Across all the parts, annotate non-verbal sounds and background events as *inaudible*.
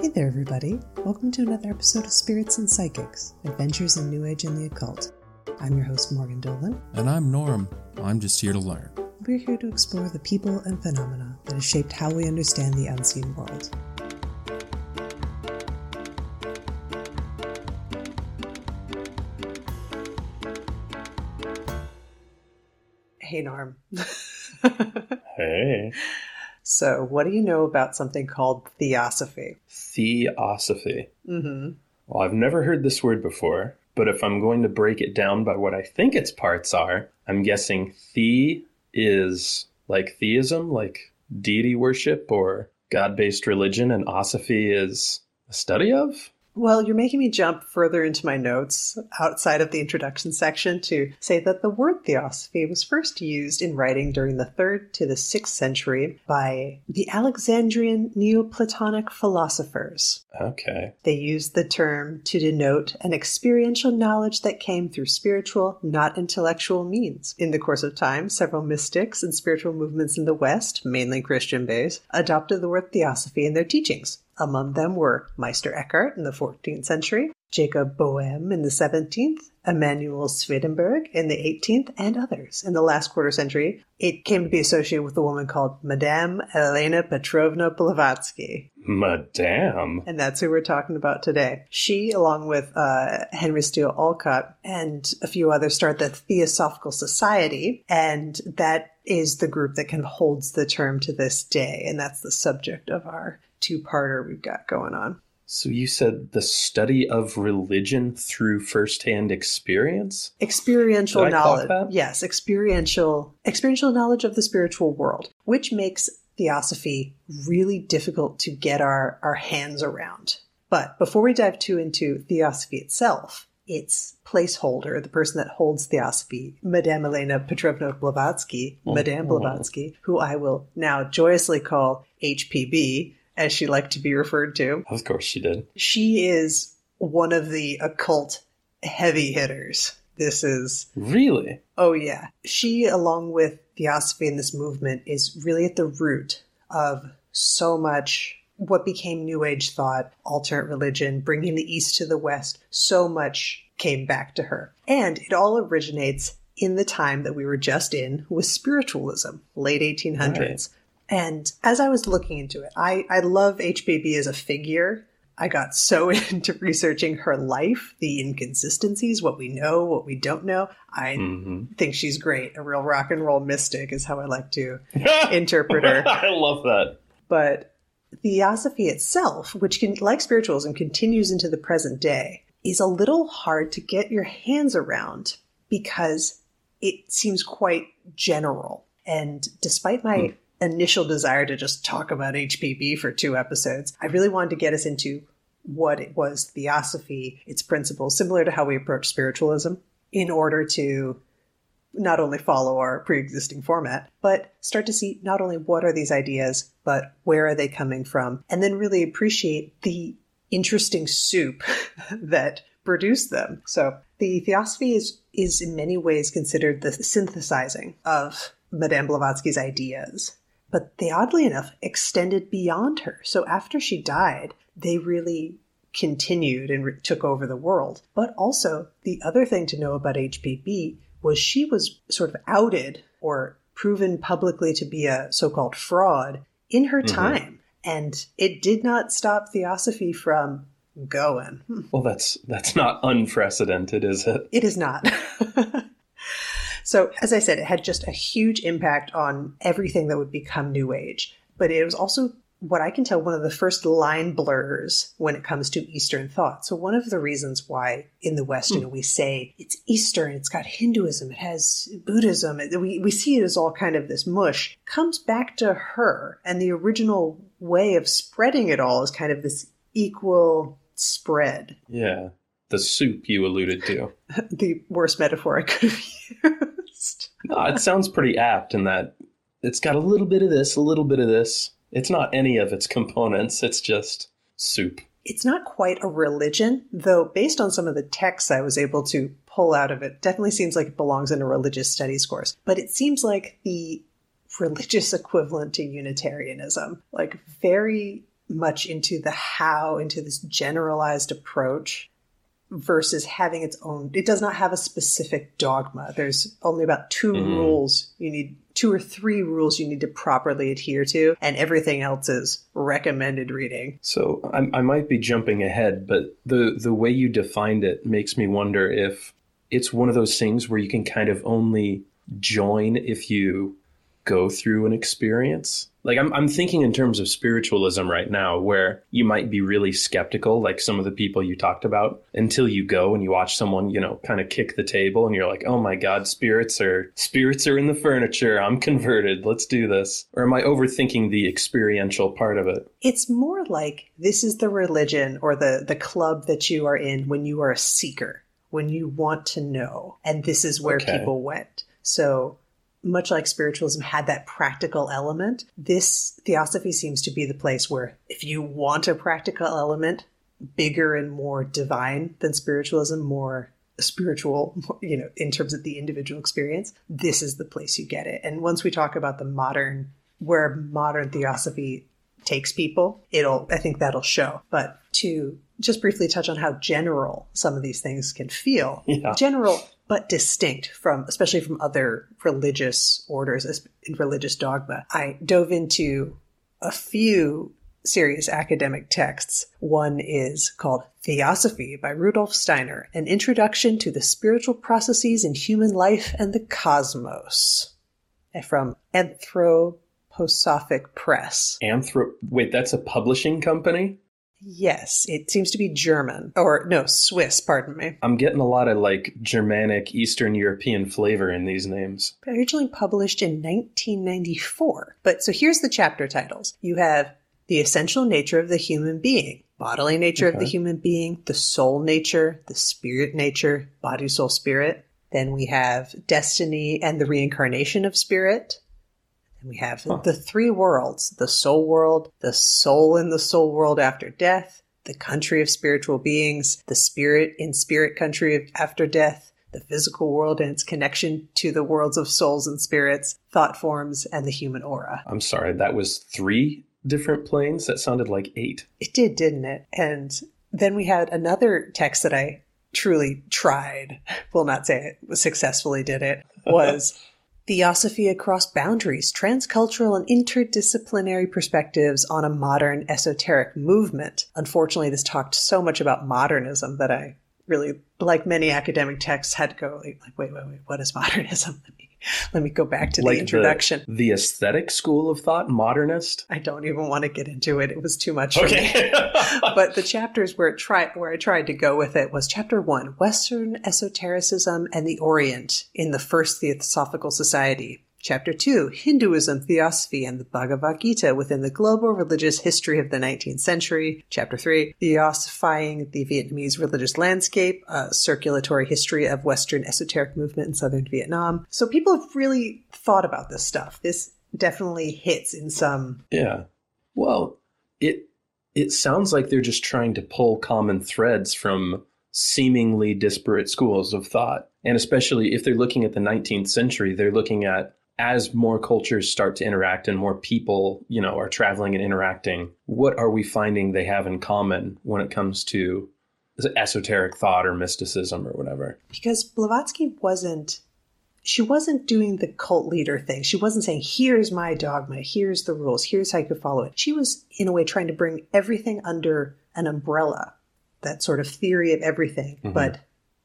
Hey there, everybody. Welcome to another episode of Spirits and Psychics Adventures in New Age and the Occult. I'm your host, Morgan Dolan. And I'm Norm. I'm just here to learn. We're here to explore the people and phenomena that have shaped how we understand the unseen world. Hey, Norm. *laughs* Hey. So, what do you know about something called theosophy? Theosophy. Mm-hmm. Well, I've never heard this word before, but if I'm going to break it down by what I think its parts are, I'm guessing the is like theism, like deity worship or God based religion, and osophy is a study of? Well, you're making me jump further into my notes outside of the introduction section to say that the word theosophy was first used in writing during the 3rd to the 6th century by the Alexandrian Neoplatonic philosophers. Okay. They used the term to denote an experiential knowledge that came through spiritual, not intellectual means. In the course of time, several mystics and spiritual movements in the West, mainly Christian based, adopted the word theosophy in their teachings. Among them were Meister Eckhart in the 14th century, Jacob Boehme in the 17th, Emanuel Swedenborg in the 18th, and others. In the last quarter century, it came to be associated with a woman called Madame Elena Petrovna Blavatsky. Madame. And that's who we're talking about today. She, along with uh, Henry Steel Olcott and a few others, start the Theosophical Society, and that is the group that kind of holds the term to this day. And that's the subject of our two-parter we've got going on. So you said the study of religion through firsthand experience? Experiential Did I clock knowledge. Yes, experiential experiential knowledge of the spiritual world, which makes theosophy really difficult to get our, our hands around. But before we dive too into theosophy itself, its placeholder, the person that holds theosophy, Madame Elena Petrovna Blavatsky, oh, Madame oh, oh. Blavatsky, who I will now joyously call HPB, as she liked to be referred to. Of course she did. She is one of the occult heavy hitters. This is, Really? oh yeah. She, along with theosophy in this movement, is really at the root of so much what became New Age thought, alternate religion, bringing the East to the West. So much came back to her. And it all originates in the time that we were just in with spiritualism, late 1800s. Right. And as I was looking into it, I, I love HPB as a figure. I got so *laughs* into researching her life, the inconsistencies, what we know, what we don't know. I hmm think she's great. A real rock and roll mystic is how I like to *laughs* interpret her. *laughs* I love that. But theosophy itself, which can, like spiritualism, continues into the present day, is a little hard to get your hands around because it seems quite general. And despite my initial desire to just talk about HPB for two episodes, I really wanted to get us into what it was theosophy, its principles, similar to how we approach spiritualism, in order to not only follow our pre-existing format, but start to see not only what are these ideas, but where are they coming from, and then really appreciate the interesting soup *laughs* that produced them. So the theosophy is is in many ways considered the synthesizing of Madame Blavatsky's ideas. But they oddly enough extended beyond her. So after she died, they really continued and re- took over the world. But also, the other thing to know about HPB was she was sort of outed or proven publicly to be a so called fraud in her time. And it did not stop Theosophy from going. Hmm, Well, that's that's not unprecedented, is it? It is not. *laughs* so, as I said, it had just a huge impact on everything that would become New Age. But it was also, what I can tell, one of the first line blurs when it comes to Eastern thought. So, one of the reasons why in the West, you hmm. know, we say it's Eastern, it's got Hinduism, it has Buddhism, we, we see it as all kind of this mush, comes back to her. And the original way of spreading it all is kind of this equal spread. Yeah. The soup you alluded to. *laughs* the worst metaphor I could have *laughs* used. No, it sounds pretty apt in that it's got a little bit of this, a little bit of this. It's not any of its components, it's just soup. It's not quite a religion, though, based on some of the texts I was able to pull out of it, definitely seems like it belongs in a religious studies course. But it seems like the religious *laughs* equivalent to Unitarianism, like very much into the how, into this generalized approach versus having its own. It does not have a specific dogma. There's only about 2 Mhm. rules you need, two or three rules you need to properly adhere to, and everything else is recommended reading. So I, I might be jumping ahead, but the the way you defined it makes me wonder if it's one of those things where you can kind of only join if you go through an experience. Like I'm I'm thinking in terms of spiritualism right now, where you might be really skeptical, like some of the people you talked about, until you go and you watch someone, you know, kind of kick the table, and you're like, oh my god, spirits are spirits are in the furniture. I'm converted. Let's do this. Or am I overthinking the experiential part of it? It's more like this is the religion or the, the club that you are in when you are a seeker, when you want to know, and this is where Okay. people went. So much like spiritualism had that practical element, this theosophy seems to be the place where if you want a practical element, bigger and more divine than spiritualism, more spiritual, you know, in terms of the individual experience, this is the place you get it. And once we talk about the modern, where modern theosophy takes people, it'll, I think that'll show. But to just briefly touch on how general some of these things can feel, Yeah. general but distinct from, especially from other religious orders in religious dogma. I dove into a few serious academic texts. One is called Theosophy by Rudolf Steiner, an introduction to the spiritual processes in human life and the cosmos, from Anthroposophic Press. Anthrop. Wait, that's a publishing company. Yes, it seems to be German, or no, Swiss, pardon me. I'm getting a lot of like Germanic, Eastern European flavor in these names. originally published in 1994. But so here's the chapter titles. You have the essential nature of the human being, bodily nature of the human being, the soul nature, the spirit nature, body, soul, spirit. Then we have destiny and the reincarnation of spirit. Then we have Huh. the three worlds, the soul world, the soul in the soul world after death, the country of spiritual beings, the spirit in spirit country of after death, the physical world and its connection to the worlds of souls and spirits, thought forms, and the human aura. I'm sorry, that was three different planes? That sounded like eight. It did, didn't it? And then we had another text that I truly tried, will not say it successfully did it, was *laughs* Theosophy Across Boundaries, Transcultural and Interdisciplinary Perspectives on a Modern Esoteric Movement. Unfortunately, this talked so much about modernism that I really, like many academic texts, had to go like, wait, wait, wait, what is *laughs* modernism? Let me, *laughs* let me go back to the introduction. The, the aesthetic school of thought, modernist. I don't even want to get into it. It was too much for me. Okay. *laughs* but the chapters where it tried where I tried to go with it was chapter one, Western esotericism and the Orient in the First Theosophical Society. Chapter two, Hinduism, Theosophy, and the Bhagavad Gita within the global religious history of the 19th century. Chapter three, Theosifying the Vietnamese religious landscape, a circulatory history of Western esoteric movement in southern Vietnam. So people have really thought about this stuff. This definitely hits in some yeah. Well, it it sounds like they're just trying to pull common threads from seemingly disparate schools of thought. And especially if they're looking at the 19th century, they're looking at as more cultures start to interact and more people, you know, are traveling and interacting, what are we finding they have in common when it comes to esoteric thought or mysticism or whatever? because Blavatsky wasn't she wasn't doing the cult leader thing. She wasn't saying, here's my dogma, here's the rules, here's how you could follow it. She was, in a way, trying to bring everything under an umbrella, that sort of theory of everything, Mhm. but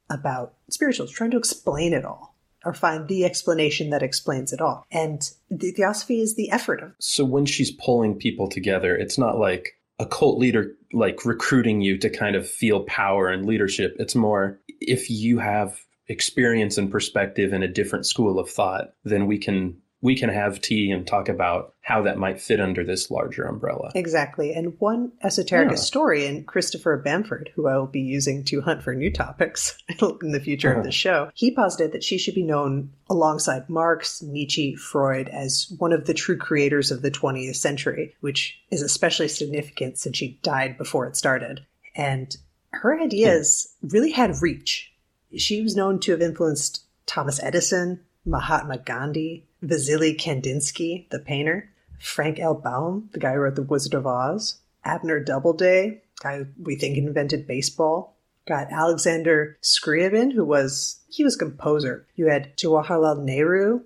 about spirituals, trying to explain it all or find the explanation that explains it all. And the theosophy is the effort of So when she's pulling people together, it's not like a cult leader like recruiting you to kind of feel power and leadership. It's more if you have experience and perspective in a different school of thought, then we can we can have tea and talk about how that might fit under this larger umbrella. Exactly. And one esoteric Yeah. historian, Christopher Bamford, who I will be using to hunt for new topics *laughs* in the future Uh-huh. of the show, he posited that she should be known alongside Marx, Nietzsche, Freud as one of the true creators of the 20th century, which is especially significant since she died before it started. And her ideas really had reach. She was known to have influenced Thomas Edison, Mahatma Gandhi, Vasily Kandinsky, the painter, Frank L. Baum, the guy who wrote The Wizard of Oz, Abner Doubleday, guy we think invented baseball. Got Alexander Scriabin, who was he was composer. You had Jawaharlal Nehru,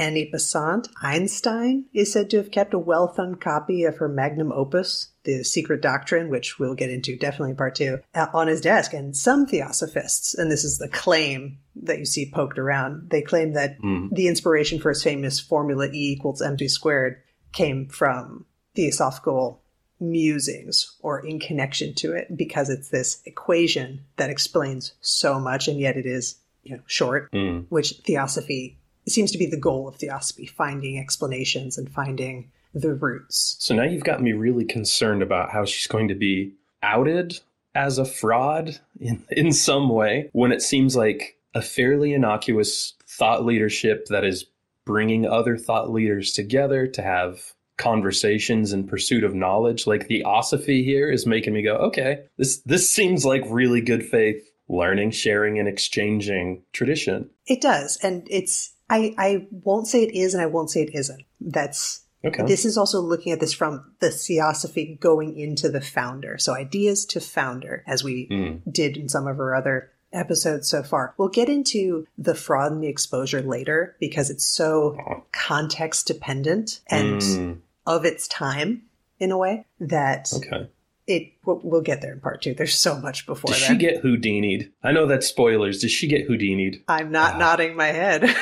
Annie Besant. Einstein is said to have kept a well thumbed copy of her magnum opus, The Secret Doctrine, which we'll get into definitely in part two, uh, on his desk. And some theosophists, and this is the claim that you see poked around, they claim that Mm. the inspiration for his famous formula E equals mc squared came from theosophical musings or in connection to it because it's this equation that explains so much and yet it is you know short Mm. which theosophy seems to be the goal of theosophy finding explanations and finding the roots. So now you've got me really concerned about how she's going to be outed as a fraud in, *laughs* in some way when it seems like a fairly innocuous thought leadership that is bringing other thought leaders together to have conversations in pursuit of knowledge. Like theosophy here is making me go okay this this seems like really good faith learning sharing and exchanging tradition. It does. And it's i i won't say it is and i won't say it isn't that's okay This is also looking at this from the theosophy going into the founder. So ideas to founder, as we Mm. did in some of our other episodes so far. We'll get into the fraud and the exposure later because it's so context dependent and Mm. of its time in a way that okay it we'll, we'll get there in part two. There's so much before does that. she get houdini'd i know that's spoilers does she get houdini'd I'm not Ah. nodding my head. *laughs*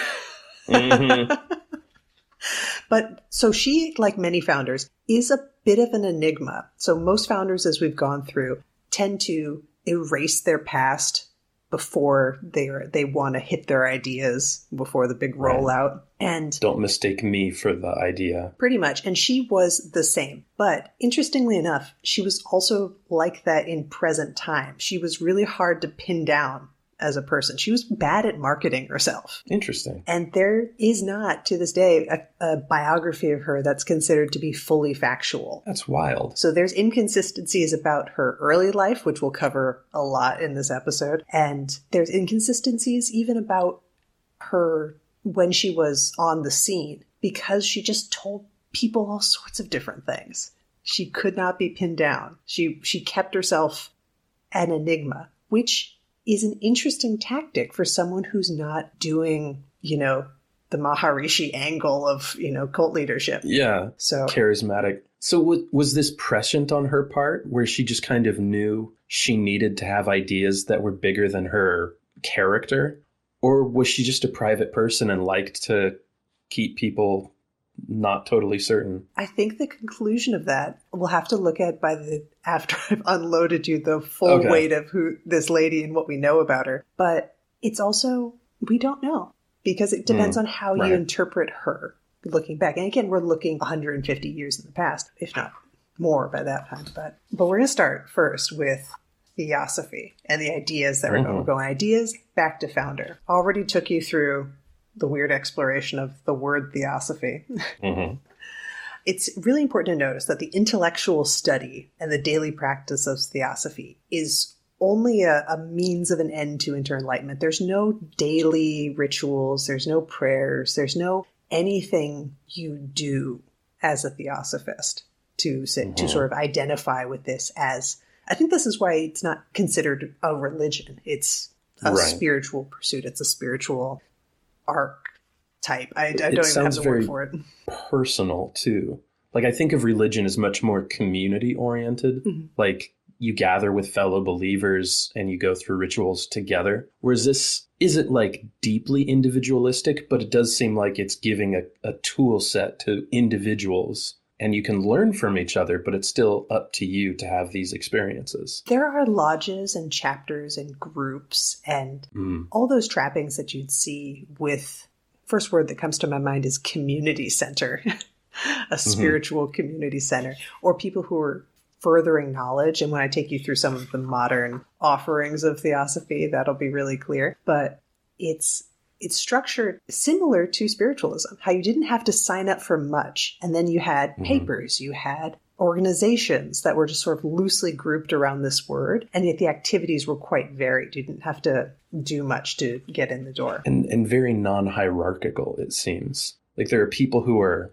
Mhm. *laughs* But so she, like many founders, is a bit of an enigma. So most founders, as we've gone through, tend to erase their past before they are, they want to hit their ideas before the big Right. rollout. And Don't mistake me for the idea. pretty much, and she was the same. But interestingly enough, she was also like that in present time. She was really hard to pin down as a person. She was bad at marketing herself. Interesting. And there is not, to this day, a, a biography of her that's considered to be fully factual. That's wild. So there's inconsistencies about her early life, which we'll cover a lot in this episode. And there's inconsistencies even about her when she was on the scene because she just told people all sorts of different things. She could not be pinned down. She she kept herself an enigma, which is an interesting tactic for someone who's not doing, you know, the Maharishi angle of, you know, cult leadership. Yeah. So Charismatic. So w- was this prescient on her part where she just kind of knew she needed to have ideas that were bigger than her character? Or was she just a private person and liked to keep people not totally certain? I think the conclusion of that we'll have to look at by the after *laughs* I've unloaded you the full Okay. weight of who this lady and what we know about her. But it's also we don't know because it depends hmm. on how right. you interpret her looking back. And again, we're looking 150 years in the past, if not more by that time. But but we're gonna start first with theosophy and the ideas that we're going. We're going ideas back to founder. Already took you through the weird exploration of the word theosophy. hmm *laughs* It's really important to notice that the intellectual study and the daily practice of theosophy is only a, a means of an end to inter enlightenment. There's no daily rituals, there's no prayers, there's no anything you do as a theosophist to sit, to sort of identify with this as. I think this is why it's not considered a religion. It's a Right. spiritual pursuit. It's a spiritual archetype. I, I don't even have the word for it. personal too. Like I think of religion as much more community oriented. Mhm. Like you gather with fellow believers and you go through rituals together. Whereas this isn't like deeply individualistic, but it does seem like it's giving a, a tool set to individuals and you can learn from each other, but it's still up to you to have these experiences. There are lodges and chapters and groups and Mm. all those trappings that you'd see with first word that comes to my mind is community center, *laughs* a spiritual community center, or people who are furthering knowledge. And when I take you through some of the modern offerings of theosophy, that'll be really clear. But it's it's structured similar to spiritualism, how you didn't have to sign up for much. And then you had Mhm. papers, you had organizations that were just sort of loosely grouped around this word. And yet the activities were quite varied. You didn't have to do much to get in the door. and and very non-hierarchical it seems like there are people who are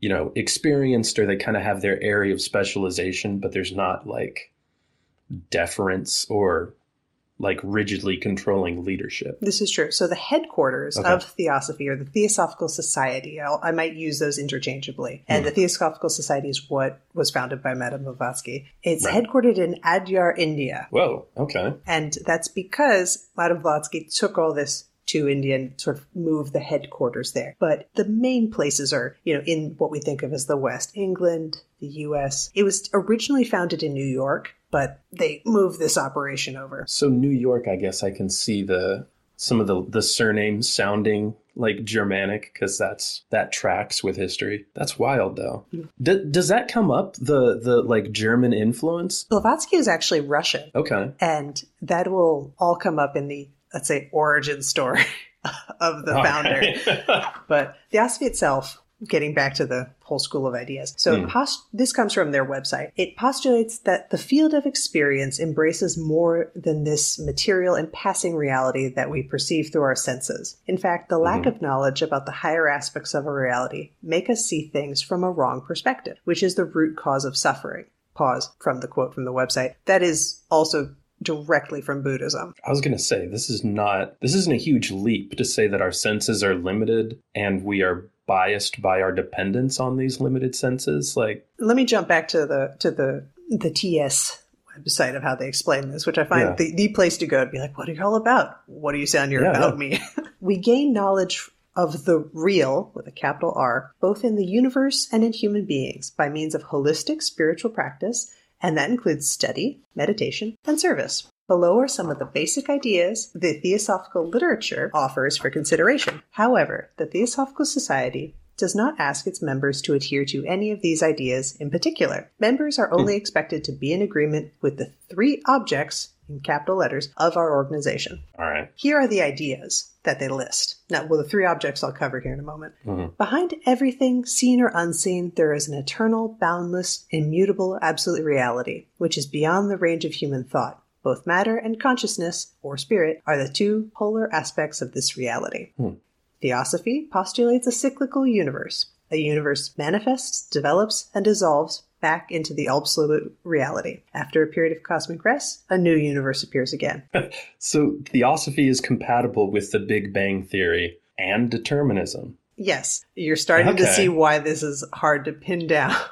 you know, experienced or they kind of have their area of specialization, but there's not like deference or like rigidly controlling leadership. This is true. So the headquarters Okay. of Theosophy or the Theosophical Society, I'll, I might use those interchangeably. And Hmm. the Theosophical Society is what was founded by Madame Blavatsky. It's Right. headquartered in Adyar, India. Whoa, okay. And that's because Madame Blavatsky took all this to India and sort of moved the headquarters there. But the main places are, you know, in what we think of as the West, England, the US. It was originally founded in New York, but they move this operation over. So New York, I guess I can see the some of the the surnames sounding like Germanic because that's that tracks with history. That's wild though. Mm. D- does that come up the the like German influence? Blavatsky is actually Russian. Okay. and that will all come up in the let's say origin story *laughs* of the founder Alright. *laughs* but theosophy itself getting back to the whole school of ideas. So Hmm. post- this comes from their website. It postulates that the field of experience embraces more than this material and passing reality that we perceive through our senses. In fact the lack Mhm. of knowledge about the higher aspects of a reality make us see things from a wrong perspective which is the root cause of suffering. Pause from the quote from the website. That is also directly from buddhism. I was gonna say this is not this isn't a huge leap to say that our senses are limited and we are biased by our dependence on these limited senses. Like let me jump back to the to the the TS website of how they explain this, which I find Yeah. the, the place to go to be like, what are you all about? What do you sound you're Yeah, about yeah. me? *laughs* we gain knowledge of the real with a capital R, both in the universe and in human beings by means of holistic spiritual practice, and that includes study, meditation, and service. Below are some of the basic ideas the Theosophical literature offers for consideration. However, the Theosophical Society does not ask its members to adhere to any of these ideas in particular. Members are only expected to be in agreement with the three objects, in capital letters, of our organization. all right. Here are the ideas that they list. Now, well, the three objects I'll cover here in a moment. Mhm. Behind everything, seen or unseen, there is an eternal, boundless, immutable, absolute reality, which is beyond the range of human thought. Both matter and consciousness, or spirit, are the two polar aspects of this reality. Hmm. Theosophy postulates a cyclical universe. A universe manifests, develops, and dissolves back into the absolute reality. After a period of cosmic rest, a new universe appears again. *laughs* So theosophy is compatible with the Big Bang theory and determinism. Yes, you're starting to see why this is hard to pin down. *laughs*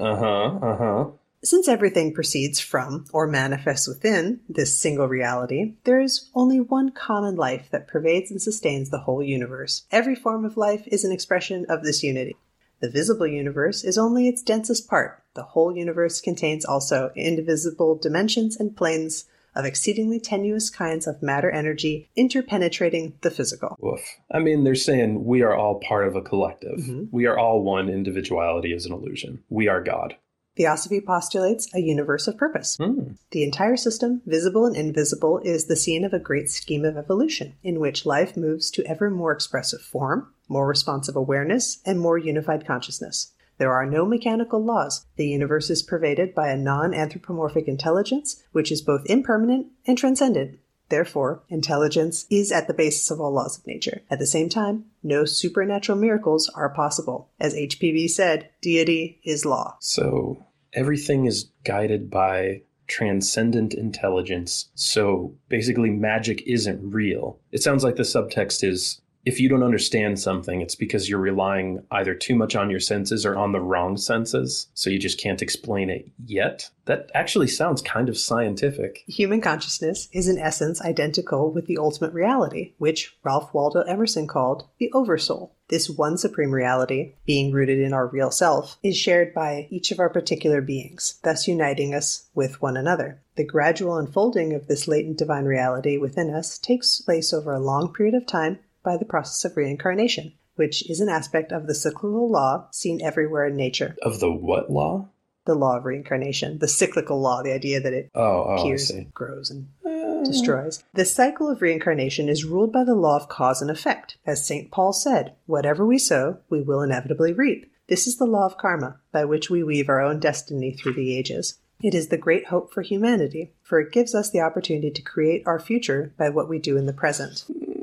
Uh huh. Uh huh. Since everything proceeds from or manifests within this single reality, there is only one common life that pervades and sustains the whole universe. Every form of life is an expression of this unity. The visible universe is only its densest part. The whole universe contains also indivisible dimensions and planes of exceedingly tenuous kinds of matter energy interpenetrating the physical. Woof. I mean, they're saying we are all part of a collective. Mhm. We are all one. Individuality is an illusion. We are God. Theosophy postulates a universe of purpose. Hmm. The entire system, visible and invisible, is the scene of a great scheme of evolution, in which life moves to ever more expressive form, more responsive awareness, and more unified consciousness. There are no mechanical laws. The universe is pervaded by a non anthropomorphic intelligence, which is both impermanent and transcendent. Therefore, intelligence is at the basis of all laws of nature. At the same time, no supernatural miracles are possible. As HPB said, deity is law. So everything is guided by transcendent intelligence. So basically, magic isn't real. It sounds like the subtext is if you don't understand something, it's because you're relying either too much on your senses or on the wrong senses. So you just can't explain it yet. That actually sounds kind of scientific. Human consciousness is in essence identical with the ultimate reality, which Ralph Waldo Emerson called the Oversoul. This one supreme reality, being rooted in our real self, is shared by each of our particular beings, thus uniting us with one another. The gradual unfolding of this latent divine reality within us takes place over a long period of time by the process of reincarnation, which is an aspect of the cyclical law seen everywhere in nature. Of the what law? The law of reincarnation, the cyclical law, the idea that it Oh, oh, appears, see. grows, and uh, destroys. The cycle of reincarnation is ruled by the law of cause and effect. As St. Paul said, whatever we sow, we will inevitably reap. This is the law of karma, by which we weave our own destiny through the ages. It is the great hope for humanity, for it gives us the opportunity to create our future by what we do in the present. Hmm.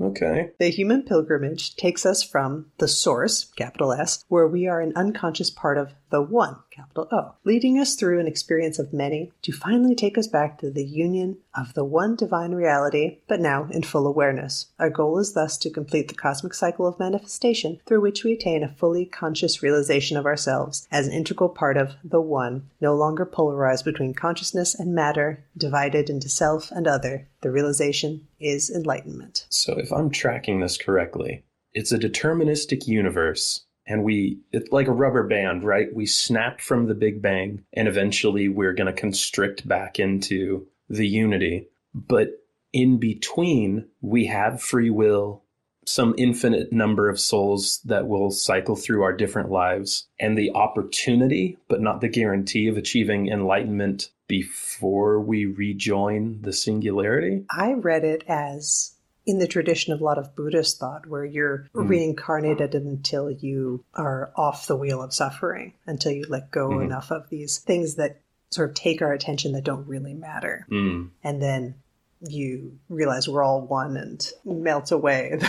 Okay. The human pilgrimage takes us from the source, capital S, where we are an unconscious part of the one, capital O, leading us through an experience of many to finally take us back to the union of the one divine reality, but now in full awareness. Our goal is thus to complete the cosmic cycle of manifestation through which we attain a fully conscious realization of ourselves as an integral part of the one, no longer polarized between consciousness and matter, divided into self and other. The realization is enlightenment. So if I'm tracking this correctly, it's a deterministic universe and we it's like a rubber band right? We snap from the big bang and eventually we're going to constrict back into the unity. But in between we have free will some infinite number of souls that will cycle through our different lives and the opportunity but not the guarantee of achieving enlightenment before we rejoin the singularity. I read it as in the tradition of a lot of Buddhist thought, where you're mm. reincarnated until you are off the wheel of suffering, until you let go mm-hmm. enough of these things that sort of take our attention that don't really matter. Mm. And then you realize we're all one and melt away. *laughs*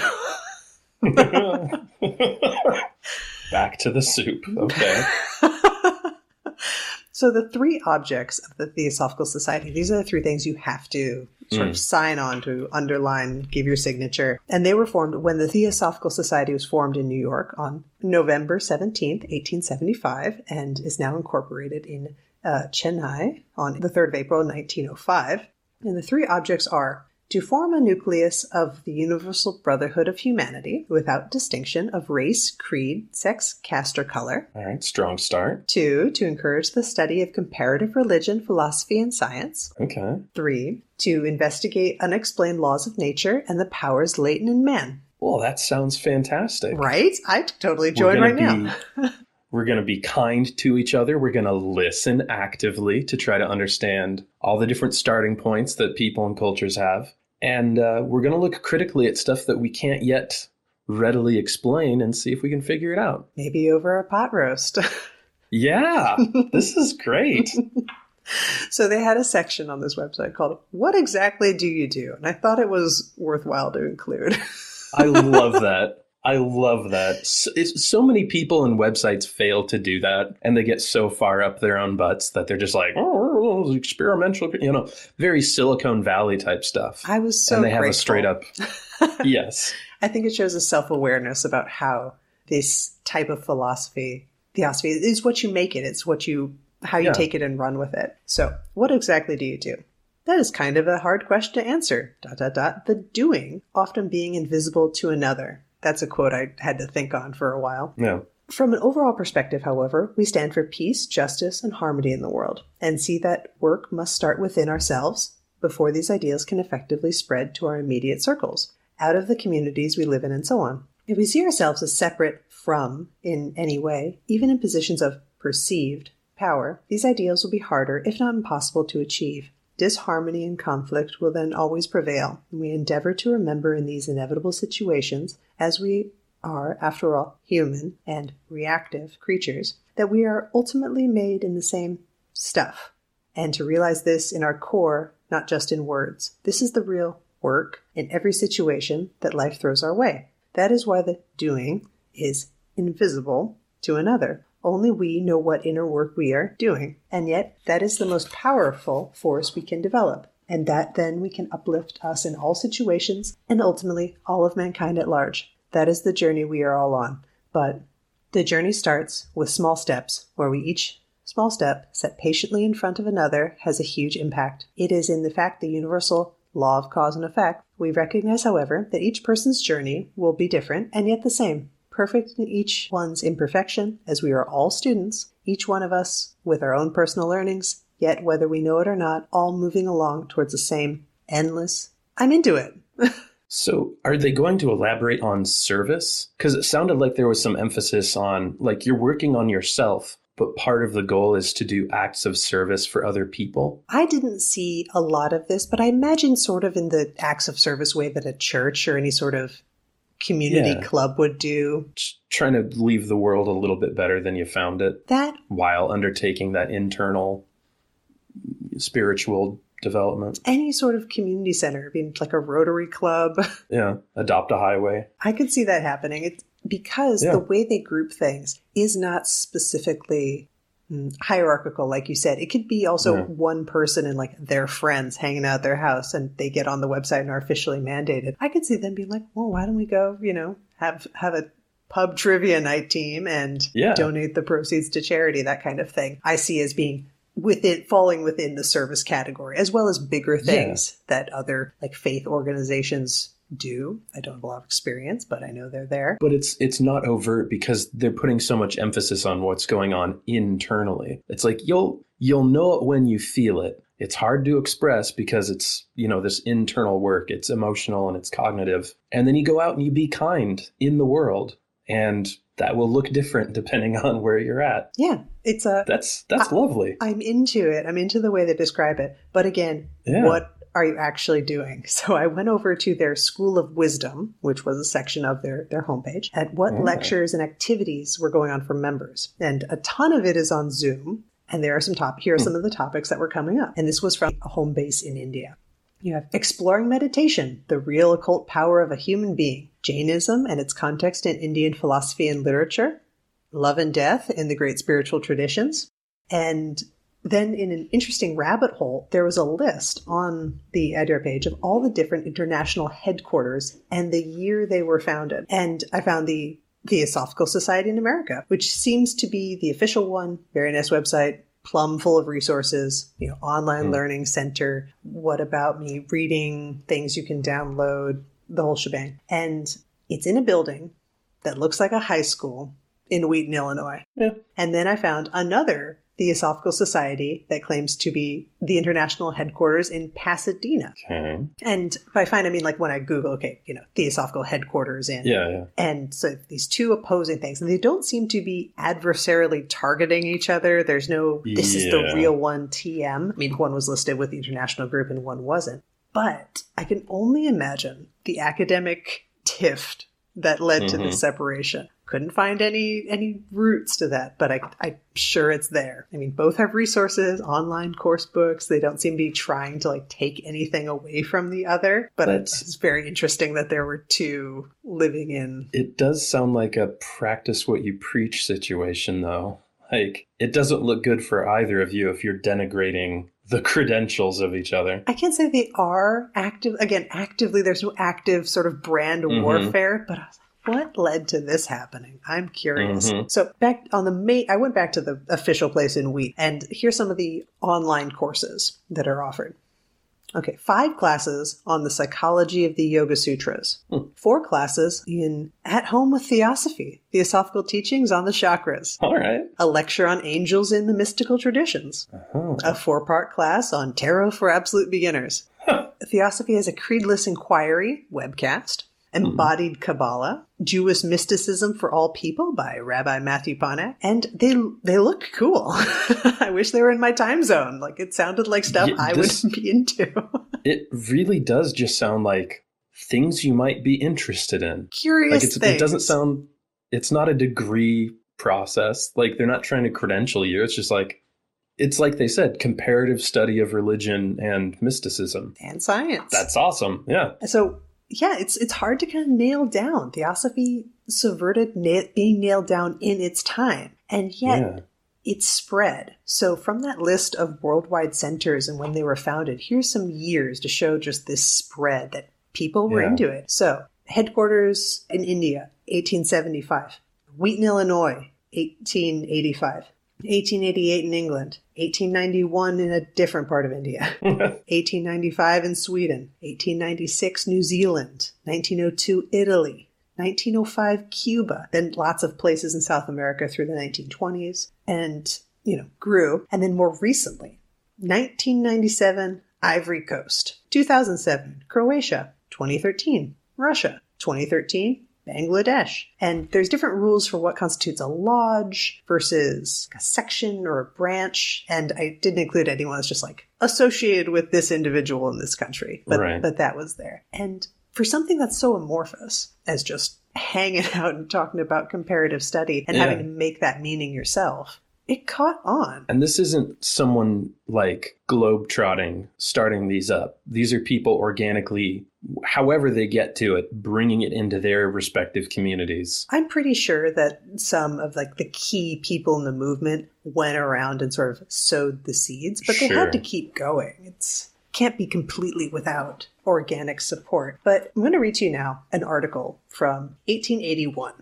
*laughs* Back to the soup. Okay. *laughs* so the three objects of the Theosophical Society, these are the three things you have to sort mm. of sign on to underline, give your signature. And they were formed when the Theosophical Society was formed in New York on November 17th, 1875, and is now incorporated in uh, Chennai on the 3rd of April, 1905. And the three objects are to form a nucleus of the universal brotherhood of humanity without distinction of race, creed, sex, caste, or color. All right, strong start. Two, to encourage the study of comparative religion, philosophy, and science. Okay. Three, to investigate unexplained laws of nature and the powers latent in man. Well, that sounds fantastic. Right? I'd totally join right now. *laughs* we're going to be kind to each other. We're going to listen actively to try to understand all the different starting points that people and cultures have. And uh, we're going to look critically at stuff that we can't yet readily explain and see if we can figure it out. Maybe over a pot roast. *laughs* yeah, this is great. *laughs* so they had a section on this website called What Exactly Do You Do? And I thought it was worthwhile to include. I love that. I love that. So, so, many people and websites fail to do that, and they get so far up their own butts that they're just like, oh, oh, oh experimental, you know, very Silicon Valley type stuff. I was so and they have a straight up *laughs* yes. I think it shows a self awareness about how this type of philosophy, theosophy, is what you make it. It's what you how you yeah. take it and run with it. So, what exactly do you do? That is kind of a hard question to answer. Dot dot dot. The doing often being invisible to another that's a quote I had to think on for a while. Yeah. From an overall perspective, however, we stand for peace, justice, and harmony in the world, and see that work must start within ourselves before these ideals can effectively spread to our immediate circles, out of the communities we live in, and so on. If we see ourselves as separate from, in any way, even in positions of perceived power, these ideals will be harder, if not impossible, to achieve. Disharmony and conflict will then always prevail, and we endeavor to remember in these inevitable situations, as we are, after all, human and reactive creatures, that we are ultimately made in the same stuff, and to realize this in our core, not just in words. This is the real work in every situation that life throws our way. That is why the doing is invisible to another. Only we know what inner work we are doing. And yet, that is the most powerful force we can develop. And that then we can uplift us in all situations and ultimately all of mankind at large. That is the journey we are all on. But the journey starts with small steps where we each small step set patiently in front of another has a huge impact. It is in the fact the universal law of cause and effect. We recognize, however, that each person's journey will be different and yet the same perfect in each one's imperfection, as we are all students, each one of us with our own personal learnings, yet whether we know it or not, all moving along towards the same endless. I'm into it. *laughs* so, are they going to elaborate on service? Because it sounded like there was some emphasis on, like, you're working on yourself, but part of the goal is to do acts of service for other people. I didn't see a lot of this, but I imagine sort of in the acts of service way that a church or any sort of community yeah. club would do. Trying to leave the world a little bit better than you found it. That while undertaking that internal spiritual development. Any sort of community center, being like a Rotary Club. *laughs* Yeah. Adopt a highway. I could see that happening. It's because Yeah. the way they group things is not specifically hierarchical, like you said. It could be also Yeah. one person and like their friends hanging out at their house and they get on the website and are officially mandated. I could see them being like, well, why don't we go, you know, have have a pub trivia night team and Yeah. donate the proceeds to charity, that kind of thing. I see as being within falling within the service category, as well as bigger things that other like faith organizations do. I don't have a lot of experience, but I know they're there. But it's it's not overt because they're putting so much emphasis on what's going on internally. It's like you'll you'll know it when you feel it. It's hard to express because it's, you know, this internal work. It's emotional and it's cognitive. And then you go out and you be kind in the world and that will look different depending *laughs* on where you're at. Yeah, it's a. That's that's lovely. I'm into it. I'm into the way they describe it. But again, Yeah. what are you actually doing? *laughs* So I went over to their School of Wisdom, which was a section of their, their homepage, at what Oh. lectures and activities were going on for members. And a ton of it is on Zoom. And there are some top here are hmm. some of the topics that were coming up. And this was from a home base in India. You have exploring meditation, the real occult power of a human being, Jainism and its context in Indian philosophy and literature, love and death in the great spiritual traditions, and then in an interesting rabbit hole, there was a list on the Adyar page of all the different international headquarters and the year they were founded. And I found the Theosophical Society in America, which seems to be the official one, very nice website, plumb full of resources, you know, online Hmm. learning center, what about me, reading things you can download, the whole shebang. And it's in a building that looks like a high school in Wheaton, Illinois. Yeah. And then I found another Theosophical Society that claims to be the international headquarters in Pasadena. Okay. And by find, I mean like when I Google, okay, you know, Theosophical headquarters in. Yeah, yeah. And so these two opposing things, and they don't seem to be adversarially targeting each other. There's no, this is the real one TM. I mean, one was listed with the international group and one wasn't. But I can only imagine the academic tiff that led to Mhm. this separation. Couldn't find any any roots to that, but I, I'm sure it's there. I mean, both have resources, online course books. They don't seem to be trying to like take anything away from the other. But That's- it's very interesting that there were two living in. It does sound like a practice what you preach situation, though. Like, it doesn't look good for either of you if you're denigrating the credentials of each other. I can't say they are active. Again, actively, there's no active sort of brand Mhm. warfare, but I was like, what led to this happening? I'm curious. Mhm. So back on the main, I went back to the official place in Wheat, and here's some of the online courses that are offered. Okay, five classes on the psychology of the Yoga Sutras, Hmm. four classes in At Home with Theosophy, Theosophical Teachings on the Chakras, All right. a lecture on angels in the mystical traditions, Oh. a four part class on tarot for absolute beginners. Huh. Theosophy has a creedless inquiry webcast, embodied Kabbalah, Jewish mysticism for all people by Rabbi Matthew Ponak, and they they look cool. *laughs* I wish they were in my time zone. Like it sounded like stuff Yeah, I this- would be into. *laughs* It really does just sound like things you might be interested in. Curious Like, things. it doesn't sound, it's not a degree process. Like, they're not trying to credential you. It's just like, it's like they said, comparative study of religion and mysticism. and science. That's awesome. Yeah. So yeah, it's it's hard to kind of nail down. Theosophy subverted na- being nailed down in its time, and yet Yeah. it spread. So from that list of worldwide centers and when they were founded, here's some years to show just this spread that people were Yeah. into it. So headquarters in India, 1875. Wheaton, Illinois, 1885. 1888 in England, 1891 in a different part of India. *laughs* 1895 in Sweden, 1896 New Zealand, 1902 Italy, 1905 Cuba, then lots of places in South America through the 1920s, and, you know, grew. And then more recently, 1997 Ivory Coast, 2007 Croatia, 2013 Russia, 2013 Bangladesh. And there's different rules for what constitutes a lodge versus a section or a branch. And I didn't include anyone that's just like associated with this individual in this country. But, Right. but that was there. And for something that's so amorphous as just hanging *laughs* out and talking about comparative study and Yeah. having to make that meaning yourself, it caught on. And this isn't someone like globetrotting starting these up. These are people organically, however they get to it, bringing it into their respective communities. I'm pretty sure that some of like the key people in the movement went around and sort of sowed the seeds, but they Sure. had to keep going. It's can't be completely without organic support. But I'm going to read to you now an article from 1881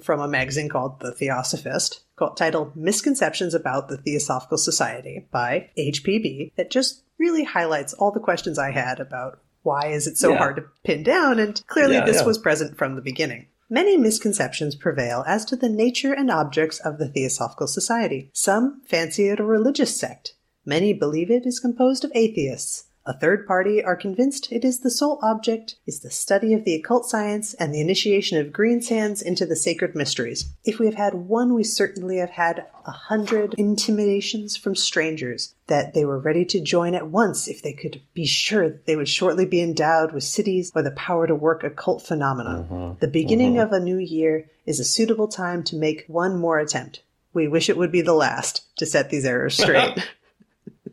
from a magazine called The Theosophist, called, titled Misconceptions About the Theosophical Society by HPB, that just really highlights all the questions I had about why is it so Yeah. hard to pin down, and clearly Yeah, this yeah. was present from the beginning. Many misconceptions prevail as to the nature and objects of the Theosophical Society. Some fancy it a religious sect. Many believe it is composed of atheists. A third party are convinced it is the sole object is the study of the occult science and the initiation of green sands into the sacred mysteries. If we have had one, we certainly have had a hundred intimidations from strangers that they were ready to join at once if they could be sure that they would shortly be endowed with siddhis or the power to work occult phenomena. Uh-huh. The beginning uh-huh. of a new year is a suitable time to make one more attempt. We wish it would be the last to set these errors straight. *laughs*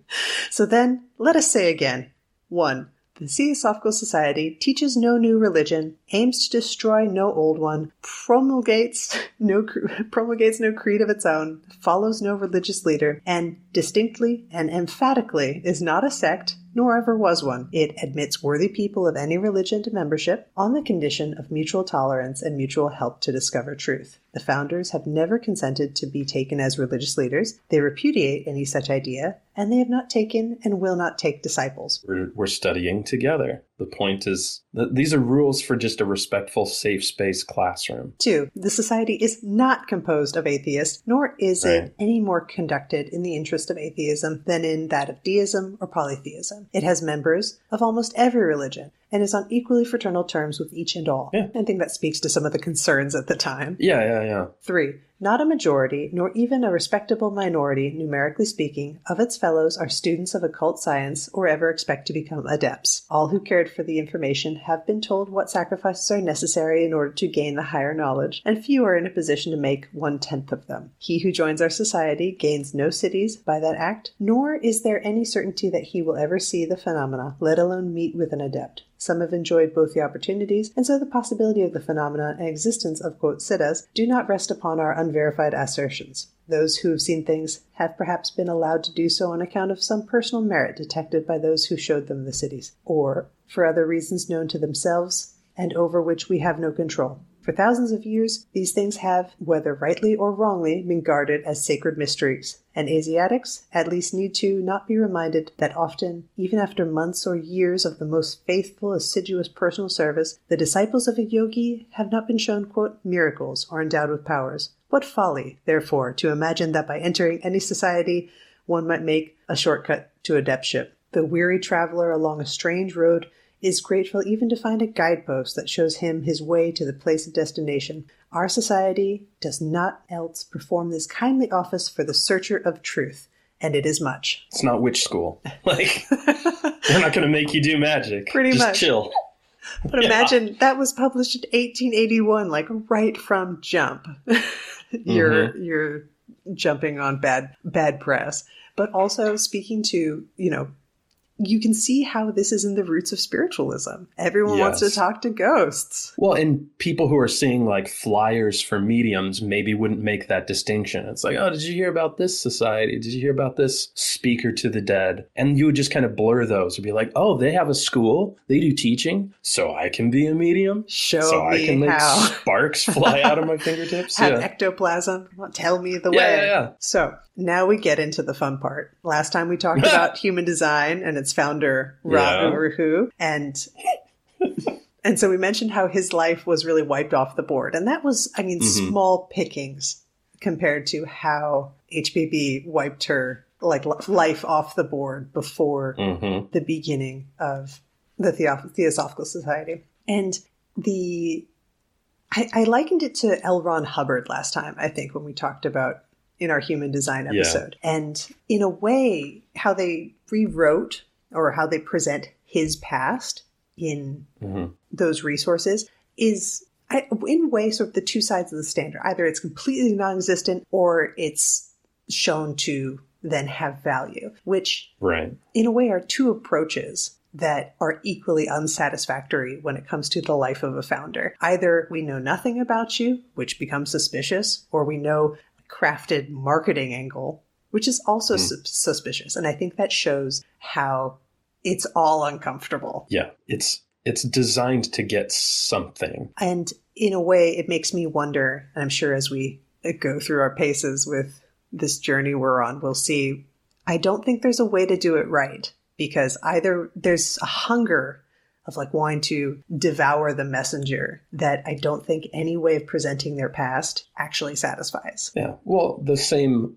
*laughs* So then, let us say again 1. The Theosophical Society teaches no new religion, aims to destroy no old one, promulgates *laughs* no *laughs* promulgates no creed of its own, follows no religious leader, and distinctly and emphatically is not a sect, nor ever was one. It admits worthy people of any religion to membership on the condition of mutual tolerance and mutual help to discover truth. The founders have never consented to be taken as religious leaders. They repudiate any such idea, and they have not taken and will not take disciples. We're, we're studying together. The point is, th- these are rules for just a respectful, safe space classroom. Two, the society is not composed of atheists, nor is Right. it any more conducted in the interest of atheism than in that of deism or polytheism. It has members of almost every religion and is on equally fraternal terms with each and all. Yeah. I think that speaks to some of the concerns at the time. Yeah, yeah, yeah. Three, not a majority, nor even a respectable minority, numerically speaking, of its fellows are students of occult science or ever expect to become adepts. All who cared for the information have been told what sacrifices are necessary in order to gain the higher knowledge, and few are in a position to make one tenth of them. He who joins our society gains no siddhis by that act, nor is there any certainty that he will ever see the phenomena, let alone meet with an adept. Some have enjoyed both the opportunities, and so the possibility of the phenomena and existence of quote siddhis do not rest upon our unverified assertions. Those who have seen things have perhaps been allowed to do so on account of some personal merit detected by those who showed them the siddhis, or for other reasons known to themselves and over which we have no control. For thousands of years, these things have, whether rightly or wrongly, been guarded as sacred mysteries, and Asiatics at least need to not be reminded that often, even after months or years of the most faithful, assiduous personal service, the disciples of a yogi have not been shown, quote, miracles or endowed with powers. What folly, therefore, to imagine that by entering any society one might make a shortcut to adeptship. The weary traveler along a strange road is grateful even to find a guidepost that shows him his way to the place of destination. Our society does not else perform this kindly office for the searcher of truth, and it is much. It's not witch school. *laughs* Like, they're not going to make you do magic. Pretty Just much. chill. But imagine that was published in 1881, like right from jump. *laughs* you're mm-hmm. you're jumping on bad bad press, but also speaking to you know. You can see how this is in the roots of spiritualism. Everyone wants to talk to ghosts. Well, and people who are seeing like flyers for mediums maybe wouldn't make that distinction. It's like, oh, did you hear about this society? Did you hear about this speaker to the dead? And you would just kind of blur those and be like, oh, they have a school, they do teaching, so I can be a medium, Show so I me can make how. sparks fly out of my fingertips. *laughs* Have yeah. ectoplasm. Tell me the Yeah, way. yeah, yeah. So now we get into the fun part. Last time we talked *laughs* about human design and its founder, Ra Yeah. And *laughs* and so we mentioned how his life was really wiped off the board, and that was, I mean, Mhm. small pickings compared to how HPB wiped her like life off the board before hmm the beginning of the Theosoph- Theosophical Society. And the I, I likened it to L. Ron Hubbard last time, I think, when we talked about in our human design Yeah. episode. And in a way, how they rewrote or how they present his past in hmm those resources is I, in a way sort of the two sides of the standard either it's completely non-existent or it's shown to then have value, which Right. in a way are two approaches that are equally unsatisfactory when it comes to the life of a founder. Either we know nothing about you, which becomes suspicious, or we know crafted marketing angle, which is also Mm. sus- suspicious. And I think that shows how it's all uncomfortable. Yeah. It's it's designed to get something. And in a way, it makes me wonder, and I'm sure as we go through our paces with this journey we're on, we'll see. I don't think there's a way to do it right because either there's a hunger of like wanting to devour the messenger that I don't think any way of presenting their past actually satisfies. Yeah. Well, the same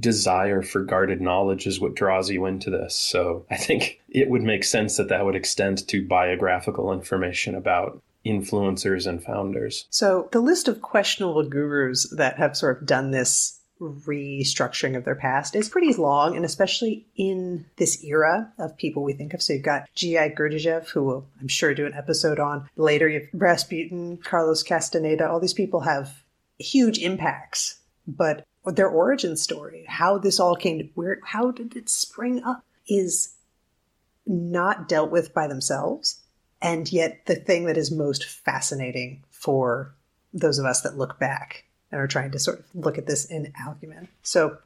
desire for guarded knowledge is what draws you into this. So I think it would make sense that that would extend to biographical information about influencers and founders. So the list of questionable gurus that have sort of done this restructuring of their past is pretty long, and especially in this era of people we think of. So you've got G.I. Gurdjieff, who we'll, I'm sure, do an episode on later. You have Rasputin, Carlos Castaneda. All these people have huge impacts, but their origin story, how this all came to where, how did it spring up, is not dealt with by themselves. And yet, the thing that is most fascinating for those of us that look back and are trying to sort of look at this in acumen. So,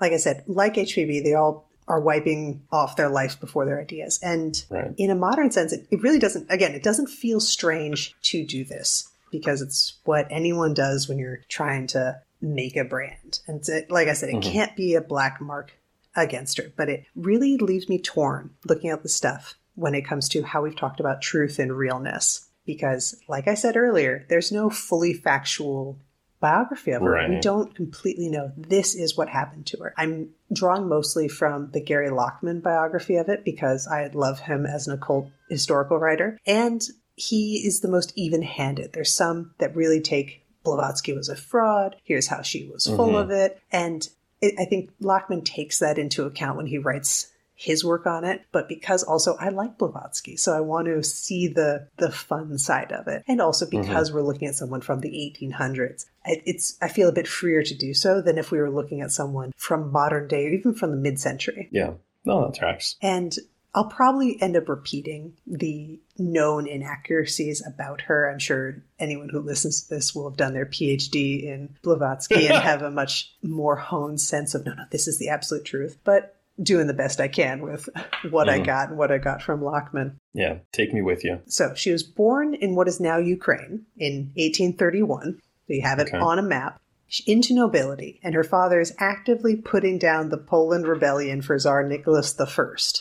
like I said, like HPB, they all are wiping off their life before their ideas. And Right. in a modern sense, it, it really doesn't, again, it doesn't feel strange to do this because it's what anyone does when you're trying to make a brand. And it's, like I said, it Mhm. can't be a black mark against her, but it really leaves me torn looking at the stuff when it comes to how we've talked about truth and realness. Because, like I said earlier, there's no fully factual biography of her. We don't completely know this is what happened to her. I'm drawing mostly from the Gary Lachman biography of it because I love him as an occult historical writer. And he is the most even handed. There's some that really take Blavatsky was a fraud. Here's how she was full Mhm. of it. And it, I think Lachman takes that into account when he writes his work on it, but because also I like Blavatsky, so I want to see the the fun side of it, and also mm-hmm. because we're looking at someone from the 1800s, it- it's I feel a bit freer to do so than if we were looking at someone from modern day or even from the mid century. Yeah. No, that tracks. And I'll probably end up repeating the known inaccuracies about her. I'm sure anyone who listens to this will have done their PhD in Blavatsky and *laughs* have a much more honed sense of no, no, this is the absolute truth. But doing the best I can with what I Mhm. got and what I got from Lachman. Yeah. Take me with you. So she was born in what is now Ukraine in 1831. So you have it Okay. on a map. Into nobility, and her father is actively putting down the Poland rebellion for Tsar Nicholas I.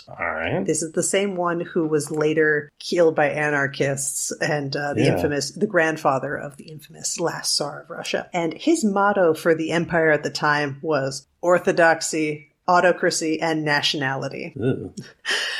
All right. This is the same one who was later killed by anarchists and uh, the Yeah. infamous, the grandfather of the infamous last Tsar of Russia. And his motto for the empire at the time was orthodoxy, autocracy, and nationality. Ew.